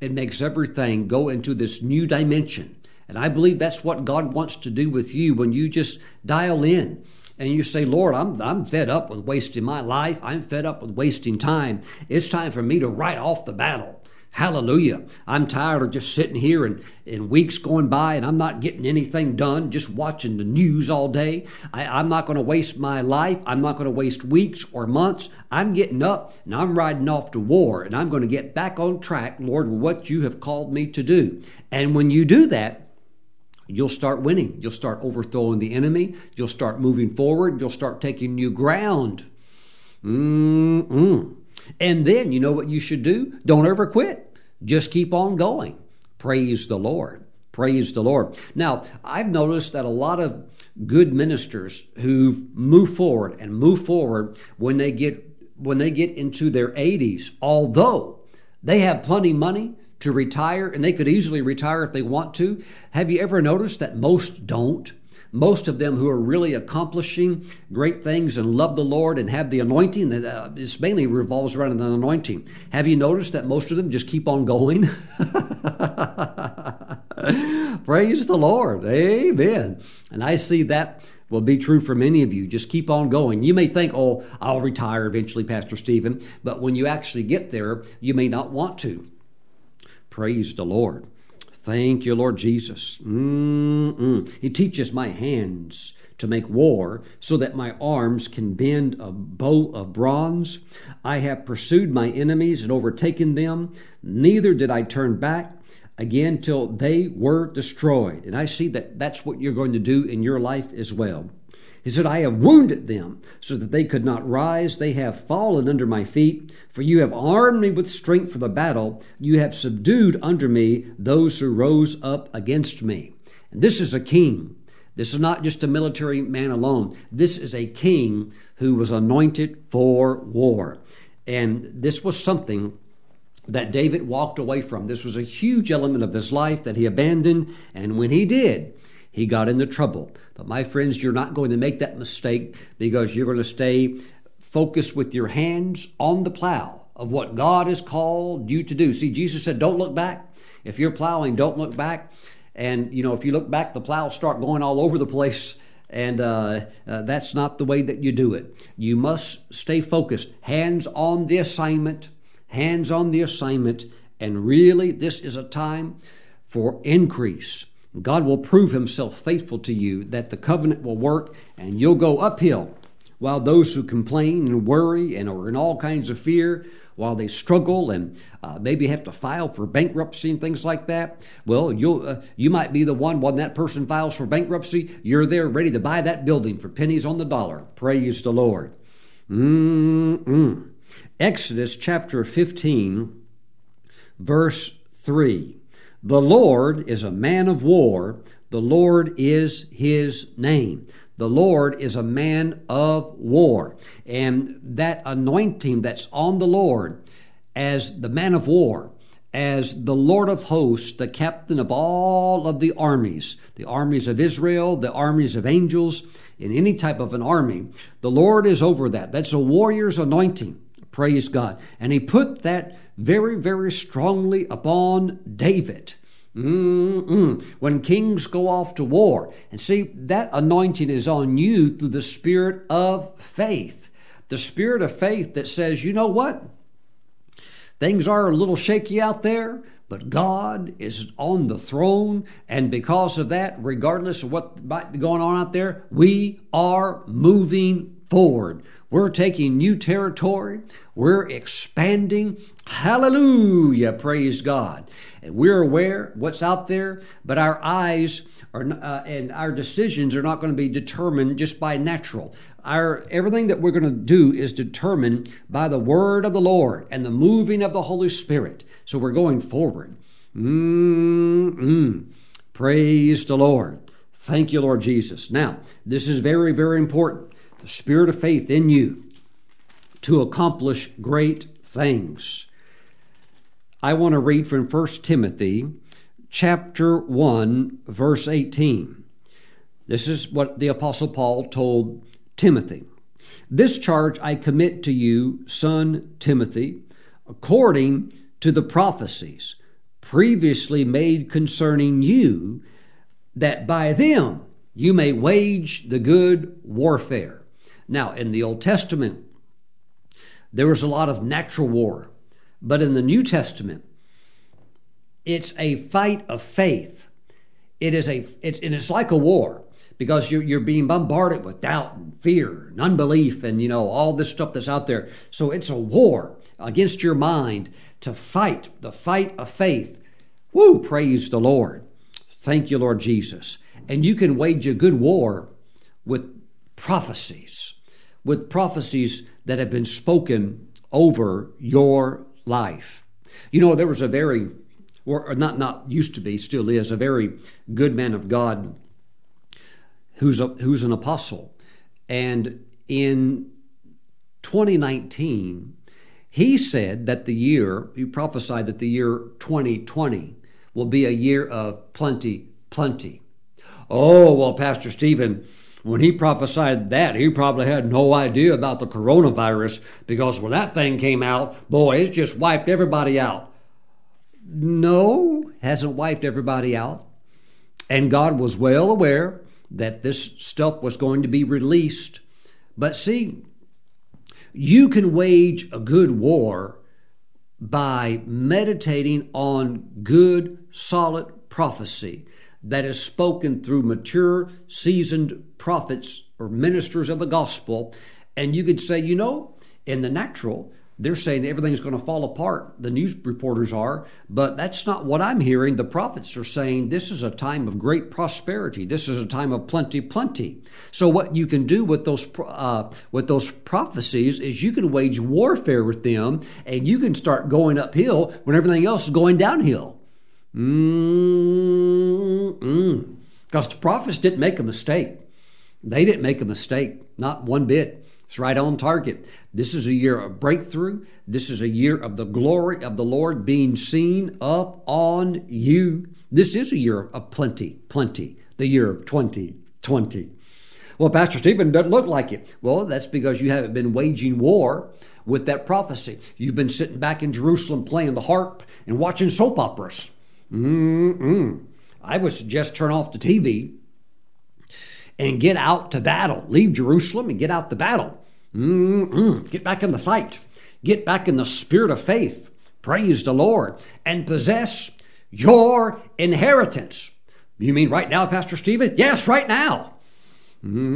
it makes everything go into this new dimension. And I believe that's what God wants to do with you when you just dial in and you say, Lord, I'm, I'm fed up with wasting my life. I'm fed up with wasting time. It's time for me to write off the battle. Hallelujah. I'm tired of just sitting here and, and weeks going by and I'm not getting anything done, just watching the news all day. I, I'm not going to waste my life. I'm not going to waste weeks or months. I'm getting up and I'm riding off to war and I'm going to get back on track, Lord, with what you have called me to do. And when you do that, you'll start winning. You'll start overthrowing the enemy. You'll start moving forward. You'll start taking new ground. Mm-mm. And then you know what you should do? Don't ever quit. Just keep on going. Praise the Lord. Praise the Lord. Now, I've noticed that a lot of good ministers who've moved forward and move forward when they get when they get into their 80s, although they have plenty money to retire and they could easily retire if they want to, have you ever noticed that most don't? most of them who are really accomplishing great things and love the Lord and have the anointing, that uh, mainly revolves around the anointing. Have you noticed that most of them just keep on going? Praise the Lord. Amen. And I see that will be true for many of you. Just keep on going. You may think, oh, I'll retire eventually, Pastor Stephen, but when you actually get there, you may not want to. Praise the Lord. Thank you, Lord Jesus. Mm-mm. He teaches my hands to make war so that my arms can bend a bow of bronze. I have pursued my enemies and overtaken them. Neither did I turn back again till they were destroyed. And I see that that's what you're going to do in your life as well. He said, I have wounded them so that they could not rise. They have fallen under my feet. For you have armed me with strength for the battle. You have subdued under me those who rose up against me. And this is a king. This is not just a military man alone. This is a king who was anointed for war. And this was something that David walked away from. This was a huge element of his life that he abandoned. And when he did, he got into trouble. But my friends, you're not going to make that mistake because you're going to stay focused with your hands on the plow of what God has called you to do. See, Jesus said, Don't look back. If you're plowing, don't look back. And, you know, if you look back, the plows start going all over the place. And uh, uh, that's not the way that you do it. You must stay focused, hands on the assignment, hands on the assignment. And really, this is a time for increase. God will prove himself faithful to you, that the covenant will work, and you'll go uphill. While those who complain and worry and are in all kinds of fear, while they struggle and uh, maybe have to file for bankruptcy and things like that, well, you'll uh, you might be the one when that person files for bankruptcy. You're there ready to buy that building for pennies on the dollar. Praise the Lord. Mm-mm. Exodus chapter 15, verse 3. The Lord is a man of war. The Lord is his name. The Lord is a man of war. And that anointing that's on the Lord as the man of war, as the Lord of hosts, the captain of all of the armies, the armies of Israel, the armies of angels, in any type of an army, the Lord is over that. That's a warrior's anointing. Praise God. And he put that very, very strongly upon David. Mm-mm. When kings go off to war. And see, that anointing is on you through the spirit of faith. The spirit of faith that says, you know what? Things are a little shaky out there, but God is on the throne. And because of that, regardless of what might be going on out there, we are moving forward. We're taking new territory. We're expanding. Hallelujah. Praise God. And we're aware what's out there, but our eyes are, uh, and our decisions are not going to be determined just by natural. Our everything that we're going to do is determined by the word of the Lord and the moving of the Holy Spirit. So we're going forward. Mm-mm. Praise the Lord. Thank you, Lord Jesus. Now, this is very, very important the spirit of faith in you to accomplish great things. I want to read from 1 Timothy chapter 1 verse 18. This is what the apostle Paul told Timothy. This charge I commit to you, son Timothy, according to the prophecies previously made concerning you, that by them you may wage the good warfare. Now, in the Old Testament, there was a lot of natural war, but in the New Testament, it's a fight of faith. It is a it's and it's like a war because you're you're being bombarded with doubt and fear and unbelief and you know all this stuff that's out there. So it's a war against your mind to fight the fight of faith. Woo! Praise the Lord. Thank you, Lord Jesus. And you can wage a good war with prophecies, with prophecies that have been spoken over your life. You know, there was a very or not not used to be, still is, a very good man of God who's a, who's an apostle. And in 2019, he said that the year, he prophesied that the year 2020 will be a year of plenty, plenty. Oh, well, Pastor Stephen, when he prophesied that, he probably had no idea about the coronavirus because when that thing came out, boy, it just wiped everybody out. No, hasn't wiped everybody out. And God was well aware that this stuff was going to be released. But see, you can wage a good war by meditating on good, solid prophecy that is spoken through mature, seasoned prophets or ministers of the gospel. And you could say, you know, in the natural, they're saying everything's going to fall apart. The news reporters are, but that's not what I'm hearing. The prophets are saying this is a time of great prosperity. This is a time of plenty, plenty. So what you can do with those uh, with those prophecies is you can wage warfare with them, and you can start going uphill when everything else is going downhill. Mm-mm. Because the prophets didn't make a mistake. They didn't make a mistake, not one bit. It's right on target. This is a year of breakthrough. This is a year of the glory of the Lord being seen up on you. This is a year of plenty, plenty, the year of 2020. Well, Pastor Stephen doesn't look like it. Well, that's because you haven't been waging war with that prophecy. You've been sitting back in Jerusalem playing the harp and watching soap operas. Mm-mm. I would suggest turn off the TV and get out to battle. Leave Jerusalem and get out the battle. Mm-mm. Get back in the fight. Get back in the spirit of faith. Praise the Lord. And possess your inheritance. You mean right now, Pastor Stephen? Yes, right now. Mm-mm.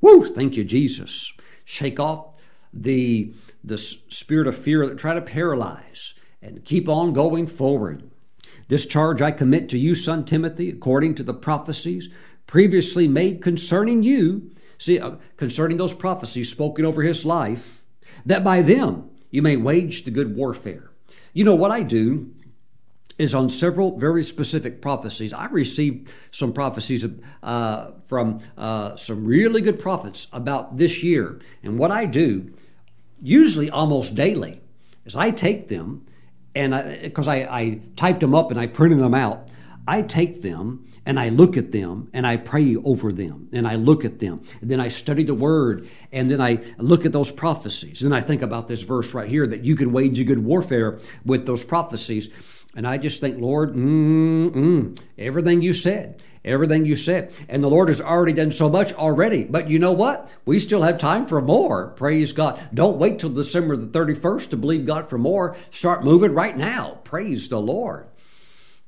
Woo, thank you, Jesus. Shake off the, the spirit of fear that try to paralyze and keep on going forward. This charge I commit to you, son Timothy, according to the prophecies previously made concerning you, see, uh, concerning those prophecies spoken over his life, that by them you may wage the good warfare. You know what I do is on several very specific prophecies. I received some prophecies uh, from uh, some really good prophets about this year. And what I do, usually almost daily, is I take them and because I, I, I typed them up and I printed them out, I take them and I look at them and I pray over them and I look at them. And then I study the word and then I look at those prophecies. And I think about this verse right here that you can wage a good warfare with those prophecies. And I just think, Lord, mm, everything you said, everything you said. And the Lord has already done so much already. But you know what? We still have time for more. Praise God. Don't wait till December the 31st to believe God for more. Start moving right now. Praise the Lord.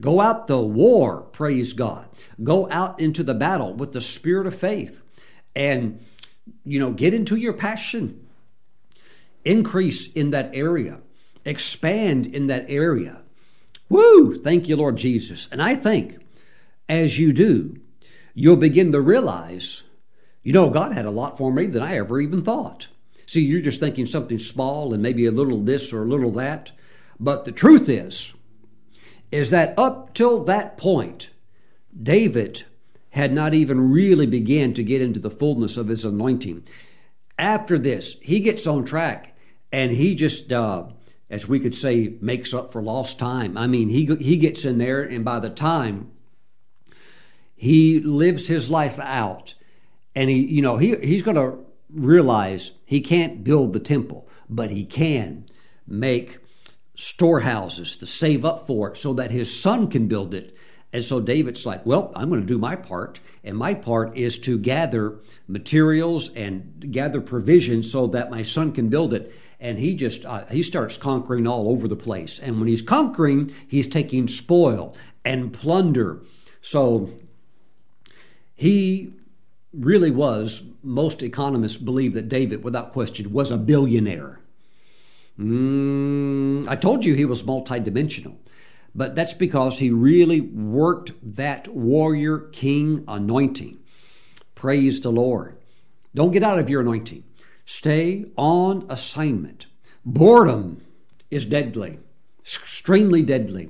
Go out the war, praise God. Go out into the battle with the spirit of faith and, you know, get into your passion. Increase in that area, expand in that area. Woo! Thank you, Lord Jesus. And I think as you do, you'll begin to realize, you know, God had a lot for me than I ever even thought. See, you're just thinking something small and maybe a little this or a little that. But the truth is, is that up till that point, David had not even really began to get into the fullness of his anointing. After this, he gets on track and he just, uh, as we could say, makes up for lost time. I mean, he, he gets in there, and by the time he lives his life out and he you know he he's going to realize he can't build the temple but he can make storehouses to save up for it so that his son can build it and so David's like, well, I'm going to do my part. And my part is to gather materials and gather provisions so that my son can build it. And he just uh, he starts conquering all over the place. And when he's conquering, he's taking spoil and plunder. So he really was. Most economists believe that David, without question, was a billionaire. Mm, I told you he was multidimensional, but that's because he really worked that warrior king anointing. Praise the Lord. Don't get out of your anointing. Stay on assignment. Boredom is deadly, extremely deadly.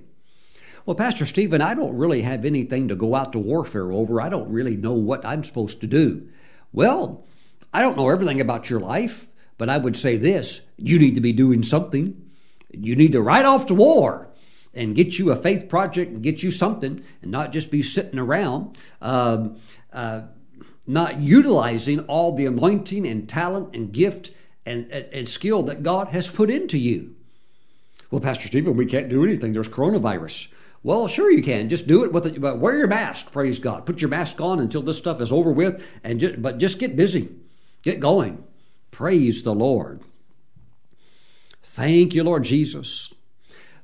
Well, Pastor Stephen, I don't really have anything to go out to warfare over. I don't really know what I'm supposed to do. Well, I don't know everything about your life, but I would say this you need to be doing something. You need to ride off to war and get you a faith project and get you something and not just be sitting around. Uh, uh, not utilizing all the anointing and talent and gift and, and, and skill that God has put into you. Well, Pastor Stephen, we can't do anything. There's coronavirus. Well, sure you can. Just do it with it, but wear your mask. Praise God. Put your mask on until this stuff is over with, and just, but just get busy, get going. Praise the Lord. Thank you, Lord Jesus.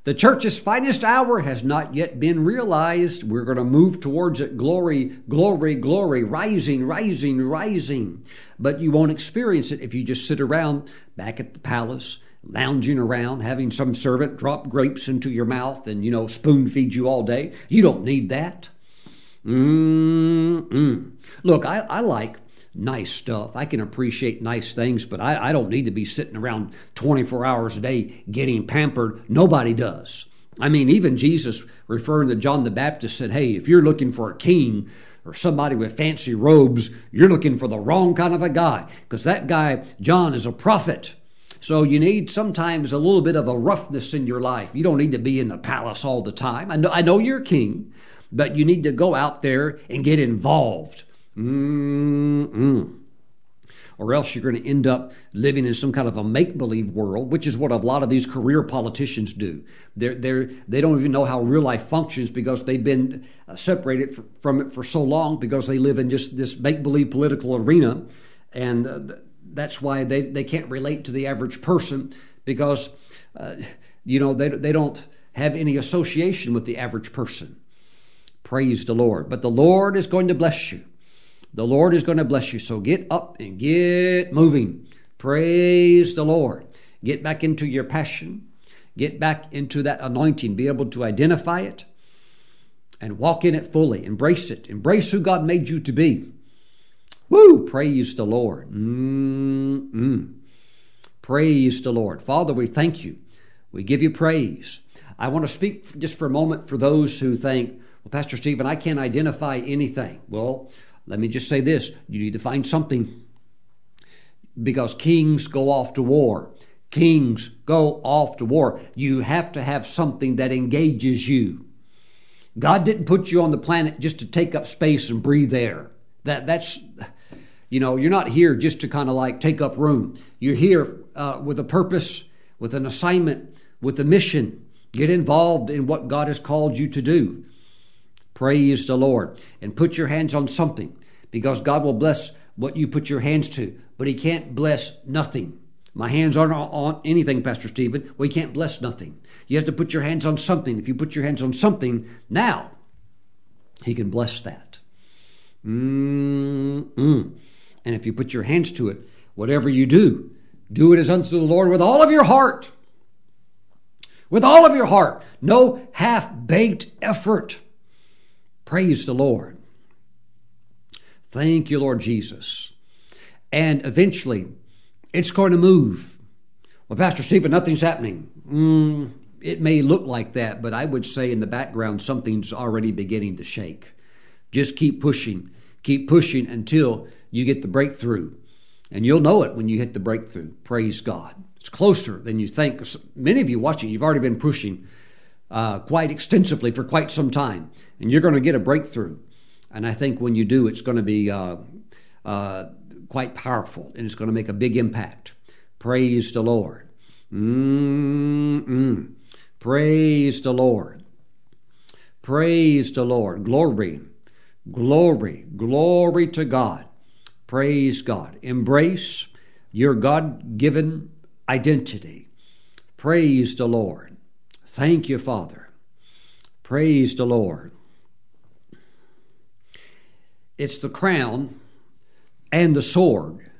The church's finest hour has not yet been realized. We're going to move towards it. Glory, glory, glory, rising, rising, rising. But you won't experience it if you just sit around back at the palace, lounging around, having some servant drop grapes into your mouth and, you know, spoon feed you all day. You don't need that. Mm-mm. Look, I, I like nice stuff. I can appreciate nice things, but I, I don't need to be sitting around 24 hours a day getting pampered. Nobody does. I mean, even Jesus, referring to John the Baptist, said, Hey, if you're looking for a king or somebody with fancy robes, you're looking for the wrong kind of a guy, because that guy, John, is a prophet. So you need sometimes a little bit of a roughness in your life. You don't need to be in the palace all the time. I know, I know you're king, but you need to go out there and get involved. Mm-mm. Or else you're going to end up living in some kind of a make believe world, which is what a lot of these career politicians do. They're, they're, they don't even know how real life functions because they've been uh, separated from it for so long because they live in just this make believe political arena. And uh, that's why they, they can't relate to the average person because, uh, you know, they, they don't have any association with the average person. Praise the Lord. But the Lord is going to bless you. The Lord is going to bless you. So get up and get moving. Praise the Lord. Get back into your passion. Get back into that anointing. Be able to identify it and walk in it fully. Embrace it. Embrace who God made you to be. Woo! Praise the Lord. Mm-mm. Praise the Lord. Father, we thank you. We give you praise. I want to speak just for a moment for those who think, well, Pastor Stephen, I can't identify anything. Well, let me just say this you need to find something because kings go off to war. Kings go off to war. You have to have something that engages you. God didn't put you on the planet just to take up space and breathe air. That that's you know you're not here just to kind of like take up room. You're here uh, with a purpose, with an assignment, with a mission. Get involved in what God has called you to do. Praise the Lord. And put your hands on something because God will bless what you put your hands to, but He can't bless nothing. My hands aren't on anything, Pastor Stephen. We can't bless nothing. You have to put your hands on something. If you put your hands on something, now He can bless that. Mm-mm. And if you put your hands to it, whatever you do, do it as unto the Lord with all of your heart. With all of your heart. No half baked effort. Praise the Lord. Thank you, Lord Jesus. And eventually, it's going to move. Well, Pastor Stephen, nothing's happening. Mm, it may look like that, but I would say in the background, something's already beginning to shake. Just keep pushing, keep pushing until you get the breakthrough. And you'll know it when you hit the breakthrough. Praise God. It's closer than you think. Many of you watching, you've already been pushing uh, quite extensively for quite some time, and you're going to get a breakthrough. And I think when you do, it's going to be uh, uh, quite powerful and it's going to make a big impact. Praise the Lord. Mm-mm. Praise the Lord. Praise the Lord. Glory, glory, glory to God. Praise God. Embrace your God given identity. Praise the Lord. Thank you, Father. Praise the Lord. It's the crown and the sword.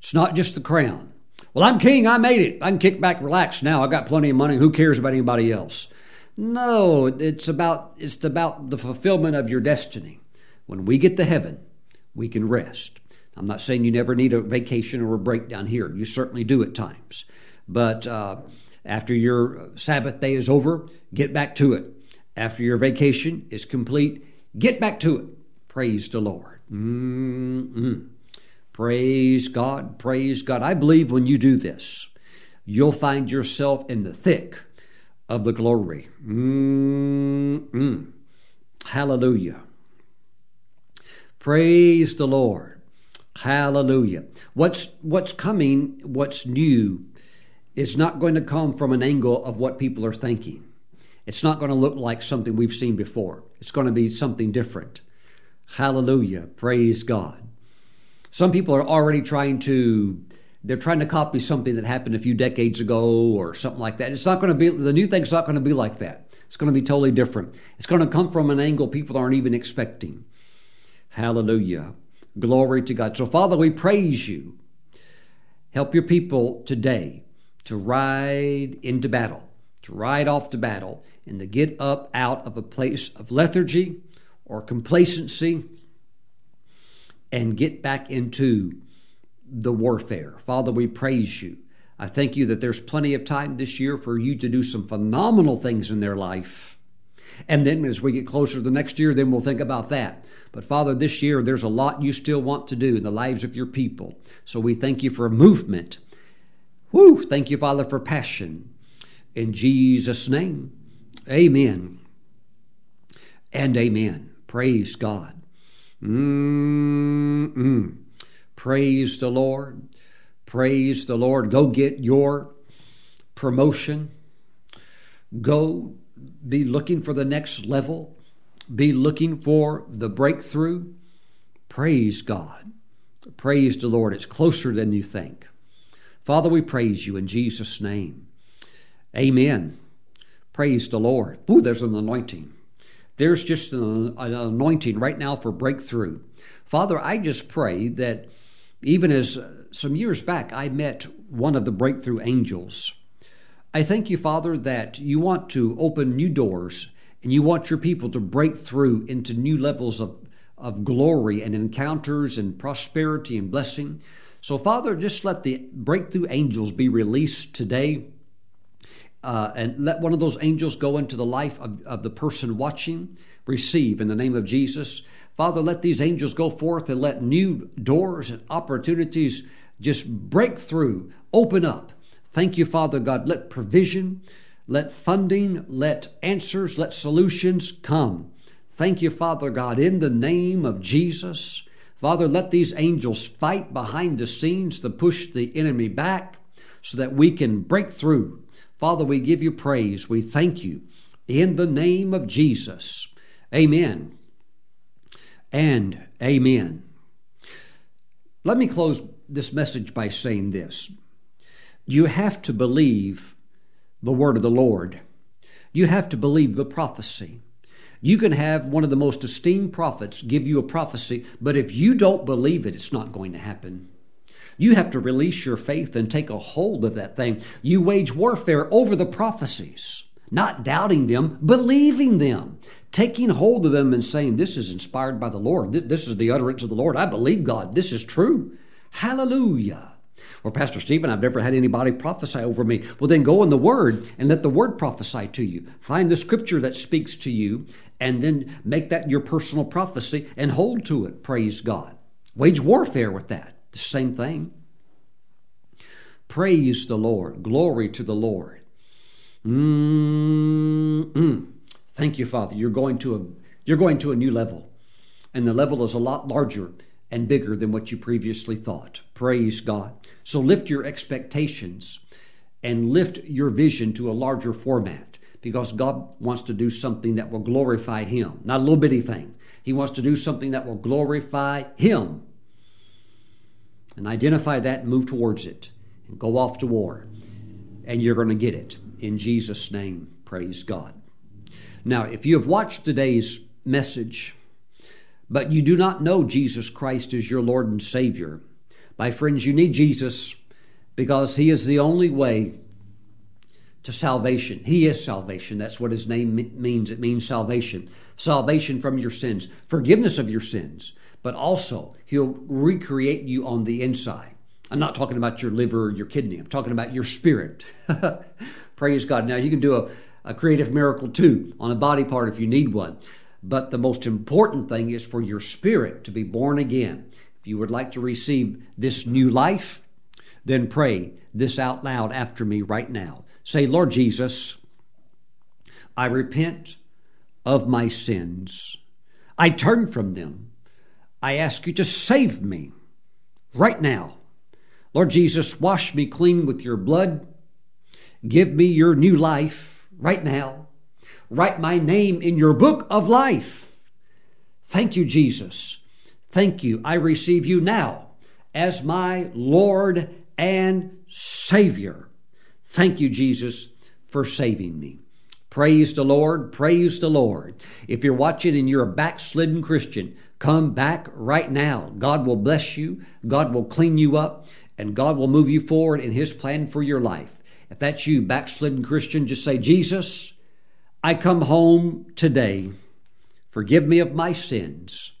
It's not just the crown. Well, I'm king. I made it. I can kick back, relax now. I got plenty of money. Who cares about anybody else? No, it's about it's about the fulfillment of your destiny. When we get to heaven, we can rest. I'm not saying you never need a vacation or a break down here. You certainly do at times. But uh, after your Sabbath day is over, get back to it. After your vacation is complete, get back to it. Praise the Lord. Mm-mm. Praise God. Praise God. I believe when you do this, you'll find yourself in the thick of the glory. Mm-mm. Hallelujah. Praise the Lord. Hallelujah. What's what's coming, what's new, is not going to come from an angle of what people are thinking. It's not going to look like something we've seen before. It's going to be something different. Hallelujah. Praise God. Some people are already trying to they're trying to copy something that happened a few decades ago or something like that. It's not going to be the new thing's not going to be like that. It's going to be totally different. It's going to come from an angle people aren't even expecting. Hallelujah. Glory to God. So, Father, we praise you. Help your people today to ride into battle, to ride off to battle, and to get up out of a place of lethargy or complacency and get back into the warfare. Father, we praise you. I thank you that there's plenty of time this year for you to do some phenomenal things in their life. And then as we get closer to the next year, then we'll think about that. But Father, this year there's a lot you still want to do in the lives of your people. So we thank you for a movement. Woo! Thank you, Father, for passion. In Jesus' name, amen and amen. Praise God. Mm-mm. Praise the Lord. Praise the Lord. Go get your promotion. Go be looking for the next level. Be looking for the breakthrough. Praise God. Praise the Lord. It's closer than you think. Father, we praise you in Jesus' name. Amen. Praise the Lord. Ooh, there's an anointing. There's just an, an anointing right now for breakthrough. Father, I just pray that even as uh, some years back I met one of the breakthrough angels, I thank you, Father, that you want to open new doors and you want your people to break through into new levels of, of glory and encounters and prosperity and blessing. So, Father, just let the breakthrough angels be released today. Uh, and let one of those angels go into the life of, of the person watching. Receive in the name of Jesus. Father, let these angels go forth and let new doors and opportunities just break through, open up. Thank you, Father God. Let provision, let funding, let answers, let solutions come. Thank you, Father God, in the name of Jesus. Father, let these angels fight behind the scenes to push the enemy back so that we can break through. Father, we give you praise. We thank you in the name of Jesus. Amen and amen. Let me close this message by saying this. You have to believe the word of the Lord. You have to believe the prophecy. You can have one of the most esteemed prophets give you a prophecy, but if you don't believe it, it's not going to happen. You have to release your faith and take a hold of that thing. You wage warfare over the prophecies, not doubting them, believing them taking hold of them and saying, This is inspired by the Lord. This is the utterance of the Lord. I believe God. This is true. Hallelujah. Or, Pastor Stephen, I've never had anybody prophesy over me. Well, then go in the Word and let the Word prophesy to you. Find the scripture that speaks to you and then make that your personal prophecy and hold to it. Praise God. Wage warfare with that. The same thing. Praise the Lord. Glory to the Lord. Mm-mm. Thank you, Father. You're going to a you're going to a new level. And the level is a lot larger and bigger than what you previously thought. Praise God. So lift your expectations and lift your vision to a larger format because God wants to do something that will glorify Him, not a little bitty thing. He wants to do something that will glorify Him. And identify that and move towards it and go off to war. And you're going to get it. In Jesus' name, praise God. Now, if you have watched today's message, but you do not know Jesus Christ as your Lord and Savior, my friends, you need Jesus because He is the only way to salvation. He is salvation. That's what His name means. It means salvation. Salvation from your sins, forgiveness of your sins, but also He'll recreate you on the inside. I'm not talking about your liver or your kidney, I'm talking about your spirit. Praise God. Now, you can do a, a creative miracle too on a body part if you need one. But the most important thing is for your spirit to be born again. If you would like to receive this new life, then pray this out loud after me right now. Say, Lord Jesus, I repent of my sins. I turn from them. I ask you to save me right now. Lord Jesus, wash me clean with your blood. Give me your new life right now. Write my name in your book of life. Thank you, Jesus. Thank you. I receive you now as my Lord and Savior. Thank you, Jesus, for saving me. Praise the Lord. Praise the Lord. If you're watching and you're a backslidden Christian, come back right now. God will bless you. God will clean you up and God will move you forward in His plan for your life. If that's you, backslidden Christian, just say, Jesus, I come home today. Forgive me of my sins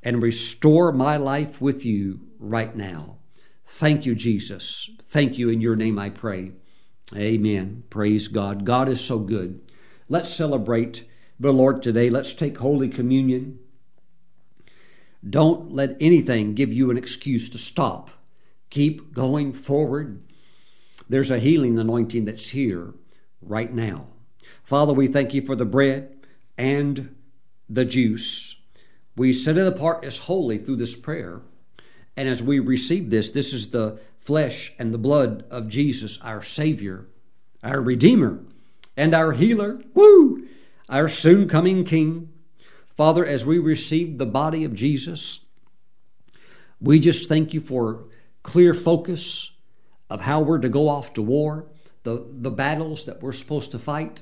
and restore my life with you right now. Thank you, Jesus. Thank you. In your name I pray. Amen. Praise God. God is so good. Let's celebrate the Lord today. Let's take Holy Communion. Don't let anything give you an excuse to stop. Keep going forward. There's a healing anointing that's here right now. Father, we thank you for the bread and the juice. We set it apart as holy through this prayer. And as we receive this, this is the flesh and the blood of Jesus, our Savior, our Redeemer, and our Healer. Woo! Our soon coming King. Father, as we receive the body of Jesus, we just thank you for clear focus of how we're to go off to war, the, the battles that we're supposed to fight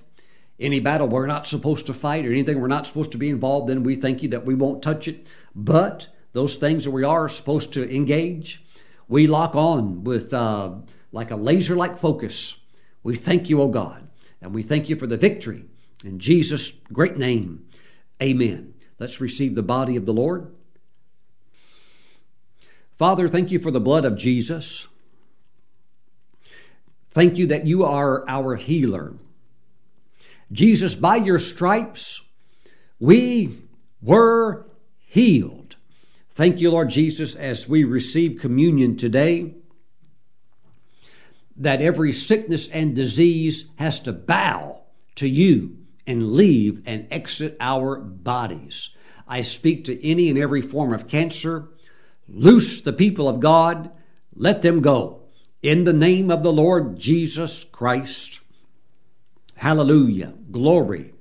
any battle we're not supposed to fight or anything we're not supposed to be involved in, we thank you that we won't touch it. But those things that we are supposed to engage, we lock on with uh, like a laser like focus. We thank you, O God, and we thank you for the victory. In Jesus' great name, amen. Let's receive the body of the Lord. Father, thank you for the blood of Jesus. Thank you that you are our healer. Jesus, by your stripes, we were healed. Thank you, Lord Jesus, as we receive communion today, that every sickness and disease has to bow to you and leave and exit our bodies. I speak to any and every form of cancer. Loose the people of God. Let them go. In the name of the Lord Jesus Christ. Hallelujah. Glory.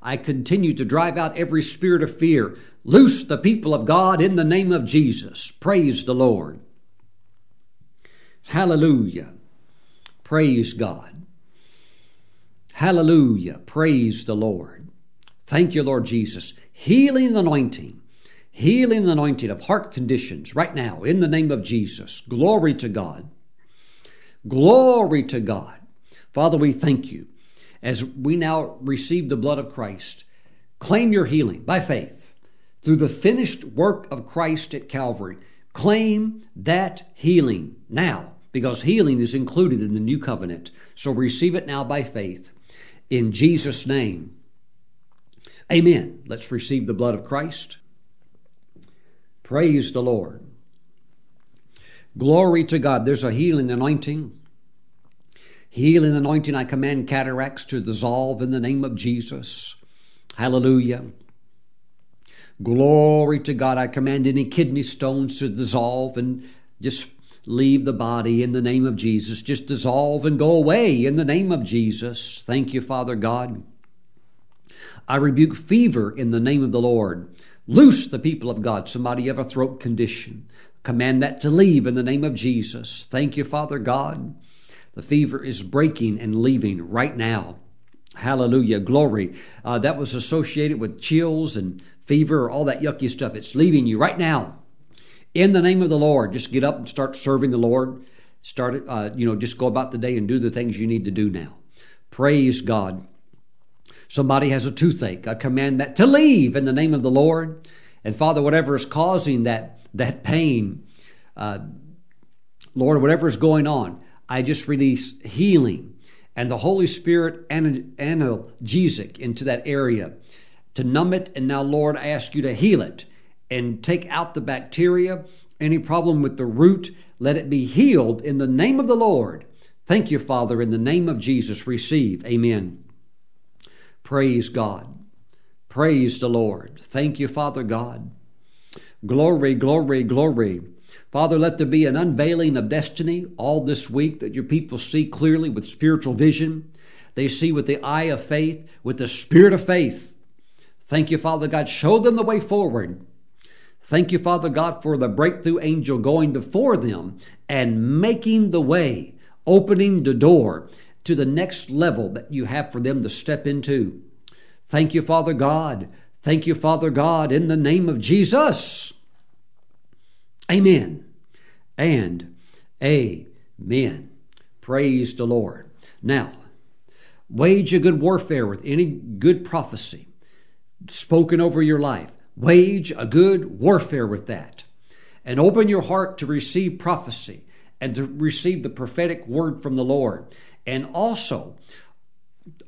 I continue to drive out every spirit of fear. Loose the people of God in the name of Jesus. Praise the Lord. Hallelujah. Praise God. Hallelujah. Praise the Lord. Thank you, Lord Jesus. Healing the anointing. Healing the anointing of heart conditions right now in the name of Jesus. Glory to God. Glory to God. Father, we thank you as we now receive the blood of Christ, claim your healing by faith through the finished work of Christ at Calvary. Claim that healing now because healing is included in the new covenant. So receive it now by faith in Jesus' name. Amen. Let's receive the blood of Christ. Praise the Lord. Glory to God. There's a healing anointing Healing anointing, I command cataracts to dissolve in the name of Jesus. Hallelujah. Glory to God. I command any kidney stones to dissolve and just leave the body in the name of Jesus. Just dissolve and go away in the name of Jesus. Thank you, Father God. I rebuke fever in the name of the Lord. Loose the people of God. Somebody have a throat condition. Command that to leave in the name of Jesus. Thank you, Father God. The fever is breaking and leaving right now. Hallelujah. Glory. Uh, that was associated with chills and fever, all that yucky stuff. It's leaving you right now. In the name of the Lord, just get up and start serving the Lord. Start, uh, you know, just go about the day and do the things you need to do now. Praise God. Somebody has a toothache. I command that to leave in the name of the Lord. And Father, whatever is causing that that pain, uh, Lord, whatever is going on, I just release healing and the Holy Spirit analgesic into that area to numb it. And now, Lord, I ask you to heal it and take out the bacteria, any problem with the root, let it be healed in the name of the Lord. Thank you, Father, in the name of Jesus. Receive. Amen. Praise God. Praise the Lord. Thank you, Father God. Glory, glory, glory. Father, let there be an unveiling of destiny all this week that your people see clearly with spiritual vision. They see with the eye of faith, with the spirit of faith. Thank you, Father God. Show them the way forward. Thank you, Father God, for the breakthrough angel going before them and making the way, opening the door to the next level that you have for them to step into. Thank you, Father God. Thank you, Father God, in the name of Jesus. Amen and amen. Praise the Lord. Now, wage a good warfare with any good prophecy spoken over your life. Wage a good warfare with that. And open your heart to receive prophecy and to receive the prophetic word from the Lord. And also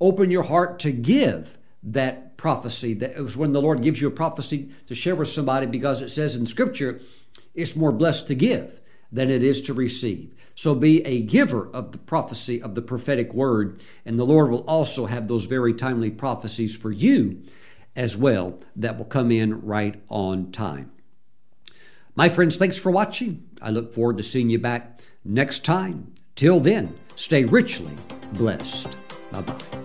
open your heart to give that prophecy. That it was when the Lord gives you a prophecy to share with somebody because it says in Scripture, it's more blessed to give than it is to receive. So be a giver of the prophecy of the prophetic word, and the Lord will also have those very timely prophecies for you as well that will come in right on time. My friends, thanks for watching. I look forward to seeing you back next time. Till then, stay richly blessed. Bye bye.